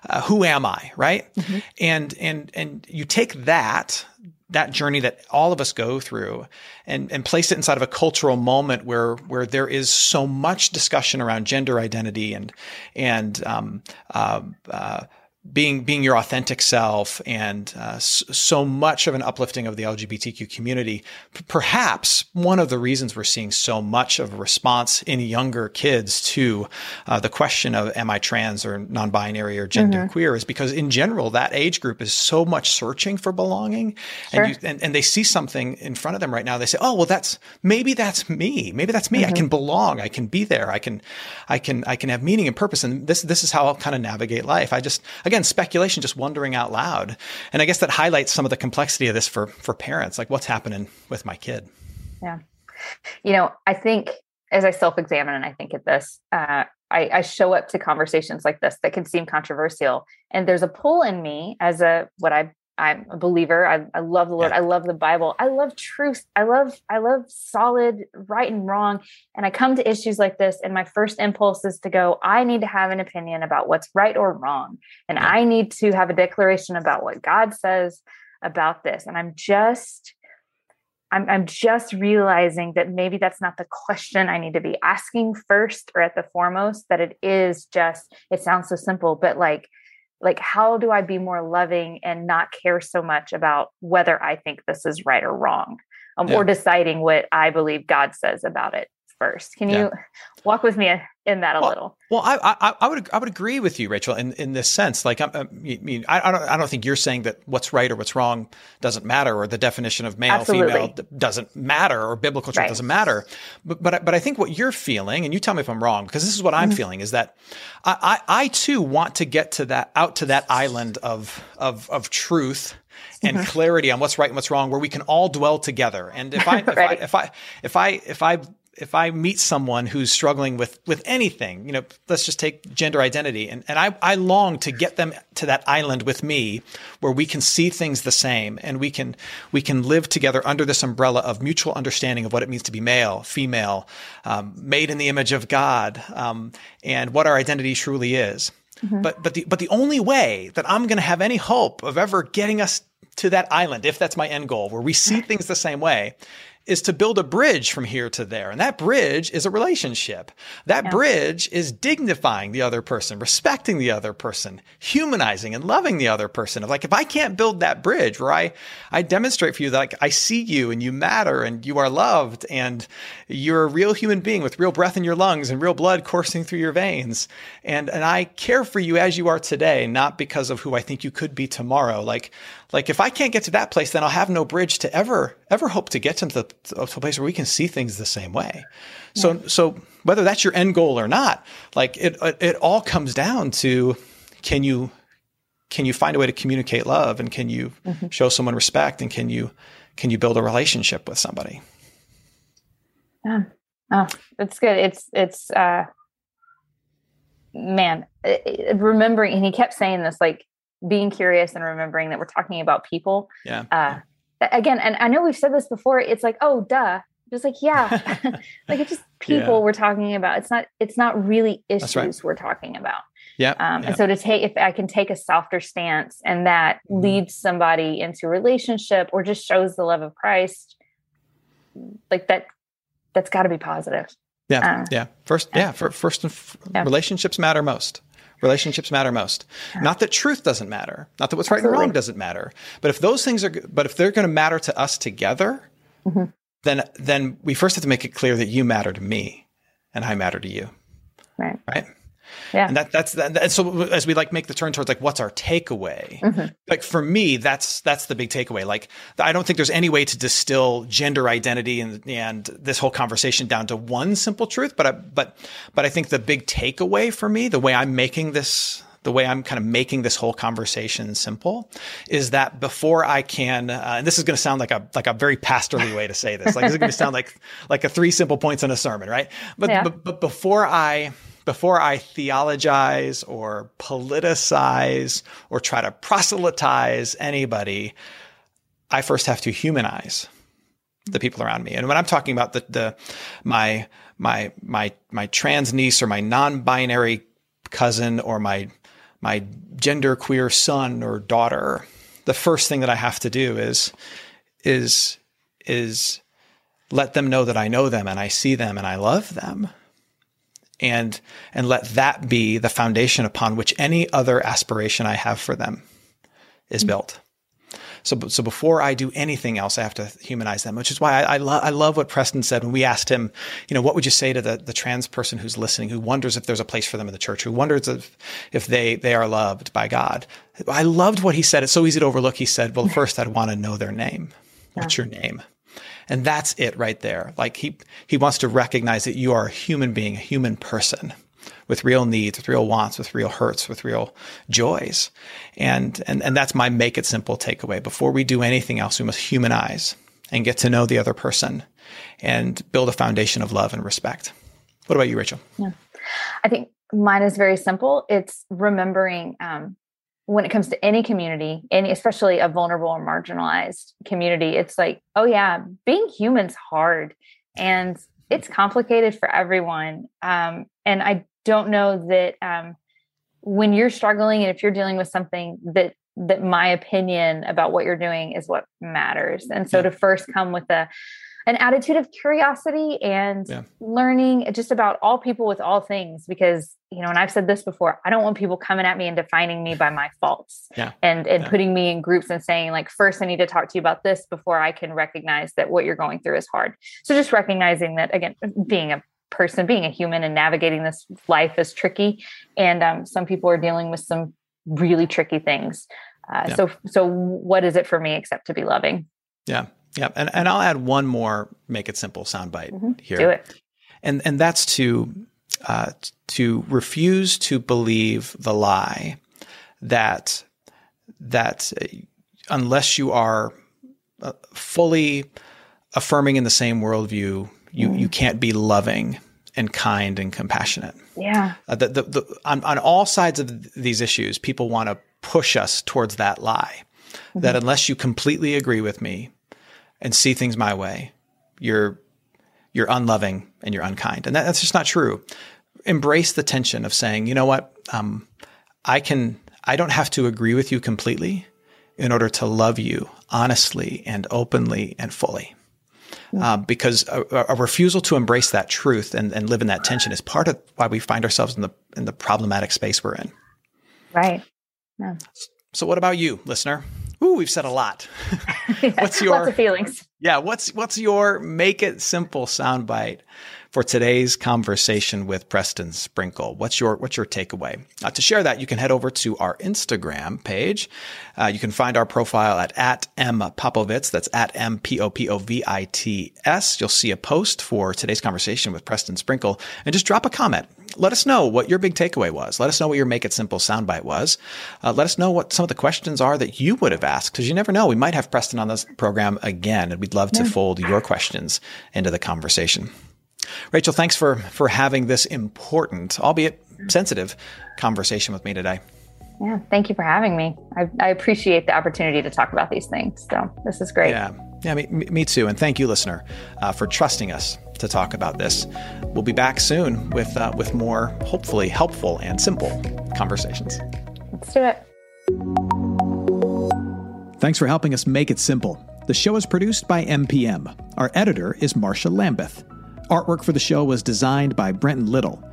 uh, who am I? Right? Mm-hmm. And and and you take that that journey that all of us go through and, and place it inside of a cultural moment where where there is so much discussion around gender identity and and um, uh, uh, being being your authentic self and uh, so much of an uplifting of the LGBTQ community. P- perhaps one of the reasons we're seeing so much of a response in younger kids to uh, the question of am I trans or non-binary or gender mm-hmm. queer is because in general that age group is so much searching for belonging, sure. and, you, and, and they see something in front of them right now. They say, "Oh, well, that's maybe that's me. Maybe that's me. Mm-hmm. I can belong. I can be there. I can, I can, I can have meaning and purpose." And this this is how I'll kind of navigate life. I just again, speculation, just wondering out loud. And I guess that highlights some of the complexity of this for, for parents, like what's happening with my kid. Yeah. You know, I think as I self examine and I think at this, uh, I, I, show up to conversations like this that can seem controversial. And there's a pull in me as a what I I'm a believer. I, I love the Lord. Yeah. I love the Bible. I love truth. I love I love solid right and wrong. And I come to issues like this, and my first impulse is to go. I need to have an opinion about what's right or wrong, and yeah. I need to have a declaration about what God says about this. And I'm just I'm, I'm just realizing that maybe that's not the question I need to be asking first or at the foremost. That it is just. It sounds so simple, but like like how do i be more loving and not care so much about whether i think this is right or wrong um, yeah. or deciding what i believe god says about it first can you walk with me in that a well, little well I, I, I would i would agree with you rachel in in this sense like i mean I, I don't i don't think you're saying that what's right or what's wrong doesn't matter or the definition of male Absolutely. female doesn't matter or biblical truth right. doesn't matter but but but i think what you're feeling and you tell me if i'm wrong because this is what i'm mm-hmm. feeling is that I, I i too want to get to that out to that island of of of truth and mm-hmm. clarity on what's right and what's wrong where we can all dwell together and if i if, right. I, if i if i if i if I meet someone who's struggling with with anything, you know, let's just take gender identity, and and I I long to get them to that island with me where we can see things the same and we can we can live together under this umbrella of mutual understanding of what it means to be male, female, um, made in the image of God, um, and what our identity truly is. Mm-hmm. But but the but the only way that I'm going to have any hope of ever getting us to that island, if that's my end goal, where we see things the same way, is to build a bridge from here to there. And that bridge is a relationship. That yeah. bridge is dignifying the other person, respecting the other person, humanizing and loving the other person. Of like, if I can't build that bridge where I, I demonstrate for you that like, I see you and you matter and you are loved and you're a real human being with real breath in your lungs and real blood coursing through your veins. And, and I care for you as you are today, not because of who I think you could be tomorrow. Like, like if I can't get to that place, then I'll have no bridge to ever, ever hope to get to the to a place where we can see things the same way. So, yeah. so whether that's your end goal or not, like it, it, all comes down to can you, can you find a way to communicate love and can you mm-hmm. show someone respect and can you, can you build a relationship with somebody? Yeah. Oh, it's good. It's it's uh man, remembering and he kept saying this like being curious and remembering that we're talking about people. Yeah. Uh yeah. again, and I know we've said this before, it's like, oh duh. Just like, yeah. like it's just people yeah. we're talking about. It's not it's not really issues right. we're talking about. Yeah. Um, and so to take, if I can take a softer stance and that mm-hmm. leads somebody into a relationship or just shows the love of Christ, like that that's got to be positive. Yeah, uh, yeah. First, yeah. For, first, yeah. relationships matter most. Relationships matter most. Not that truth doesn't matter. Not that what's Absolutely. right and wrong doesn't matter. But if those things are, but if they're going to matter to us together, mm-hmm. then then we first have to make it clear that you matter to me, and I matter to you. Right. Right. Yeah. And that, that's that. And so as we like make the turn towards like, what's our takeaway? Mm-hmm. Like for me, that's, that's the big takeaway. Like, I don't think there's any way to distill gender identity and, and this whole conversation down to one simple truth. But I, but, but I think the big takeaway for me, the way I'm making this, the way I'm kind of making this whole conversation simple is that before I can, uh, and this is going to sound like a like a very pastorly way to say this, like this is going to sound like like a three simple points in a sermon, right? But yeah. but, but before I before I theologize or politicize or try to proselytize anybody, I first have to humanize the people around me. And when I'm talking about the, the my my my my trans niece or my non-binary cousin or my my gender queer son or daughter, the first thing that I have to do is is is let them know that I know them and I see them and I love them and and let that be the foundation upon which any other aspiration I have for them is mm-hmm. built. So, so before I do anything else, I have to humanize them, which is why I, I, lo- I love what Preston said when we asked him, you know, what would you say to the, the trans person who's listening, who wonders if there's a place for them in the church, who wonders if, if they, they are loved by God? I loved what he said. It's so easy to overlook. He said, well, first I'd want to know their name. What's your name? And that's it right there. Like he, he wants to recognize that you are a human being, a human person with real needs, with real wants, with real hurts, with real joys. And, and, and that's my make it simple takeaway. Before we do anything else, we must humanize and get to know the other person and build a foundation of love and respect. What about you, Rachel? Yeah. I think mine is very simple. It's remembering um, when it comes to any community, any especially a vulnerable or marginalized community, it's like, oh yeah, being human's hard and it's complicated for everyone. Um, and I don't know that um, when you're struggling and if you're dealing with something that that my opinion about what you're doing is what matters. And so to first come with a an attitude of curiosity and yeah. learning just about all people with all things because you know and i've said this before i don't want people coming at me and defining me by my faults yeah. and and yeah. putting me in groups and saying like first i need to talk to you about this before i can recognize that what you're going through is hard so just recognizing that again being a person being a human and navigating this life is tricky and um, some people are dealing with some really tricky things uh, so so what is it for me except to be loving yeah yeah, and and I'll add one more make it simple soundbite mm-hmm. here. Do it. And and that's to uh, to refuse to believe the lie that that unless you are uh, fully affirming in the same worldview, you mm. you can't be loving and kind and compassionate. Yeah. Uh, the, the, the, on, on all sides of these issues, people want to push us towards that lie. Mm-hmm. That unless you completely agree with me, and see things my way, you're you're unloving and you're unkind, and that, that's just not true. Embrace the tension of saying, you know what, um, I can, I don't have to agree with you completely in order to love you honestly and openly and fully. Uh, because a, a, refusal to embrace that truth and, and live in that tension is part of why we find ourselves in the in the problematic space we're in. Right. Yeah. So, what about you, listener? Ooh, we've said a lot. what's your lots of feelings? Yeah, what's what's your make it simple soundbite for today's conversation with Preston Sprinkle? What's your what's your takeaway? Uh, to share that, you can head over to our Instagram page. Uh, you can find our profile at at m popovits. That's at m p o p o v i t s. You'll see a post for today's conversation with Preston Sprinkle, and just drop a comment let us know what your big takeaway was. Let us know what your make it simple soundbite was. Uh, let us know what some of the questions are that you would have asked, because you never know. We might have Preston on this program again, and we'd love to fold your questions into the conversation. Rachel, thanks for for having this important, albeit sensitive, conversation with me today. Yeah, thank you for having me. I, I appreciate the opportunity to talk about these things. So this is great. Yeah, yeah, me, me too. And thank you, listener, uh, for trusting us to talk about this. We'll be back soon with uh, with more, hopefully helpful and simple conversations. Let's do it. Thanks for helping us make it simple. The show is produced by MPM. Our editor is Marcia Lambeth. Artwork for the show was designed by Brenton Little.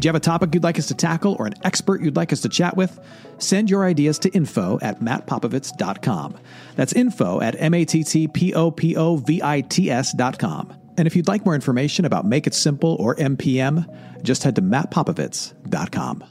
Do you have a topic you'd like us to tackle or an expert you'd like us to chat with? Send your ideas to info at mattpopovits.com. That's info at M-A-T-T-P-O-P-O-V-I-T-S.com. And if you'd like more information about Make It Simple or MPM, just head to mattpopovits.com.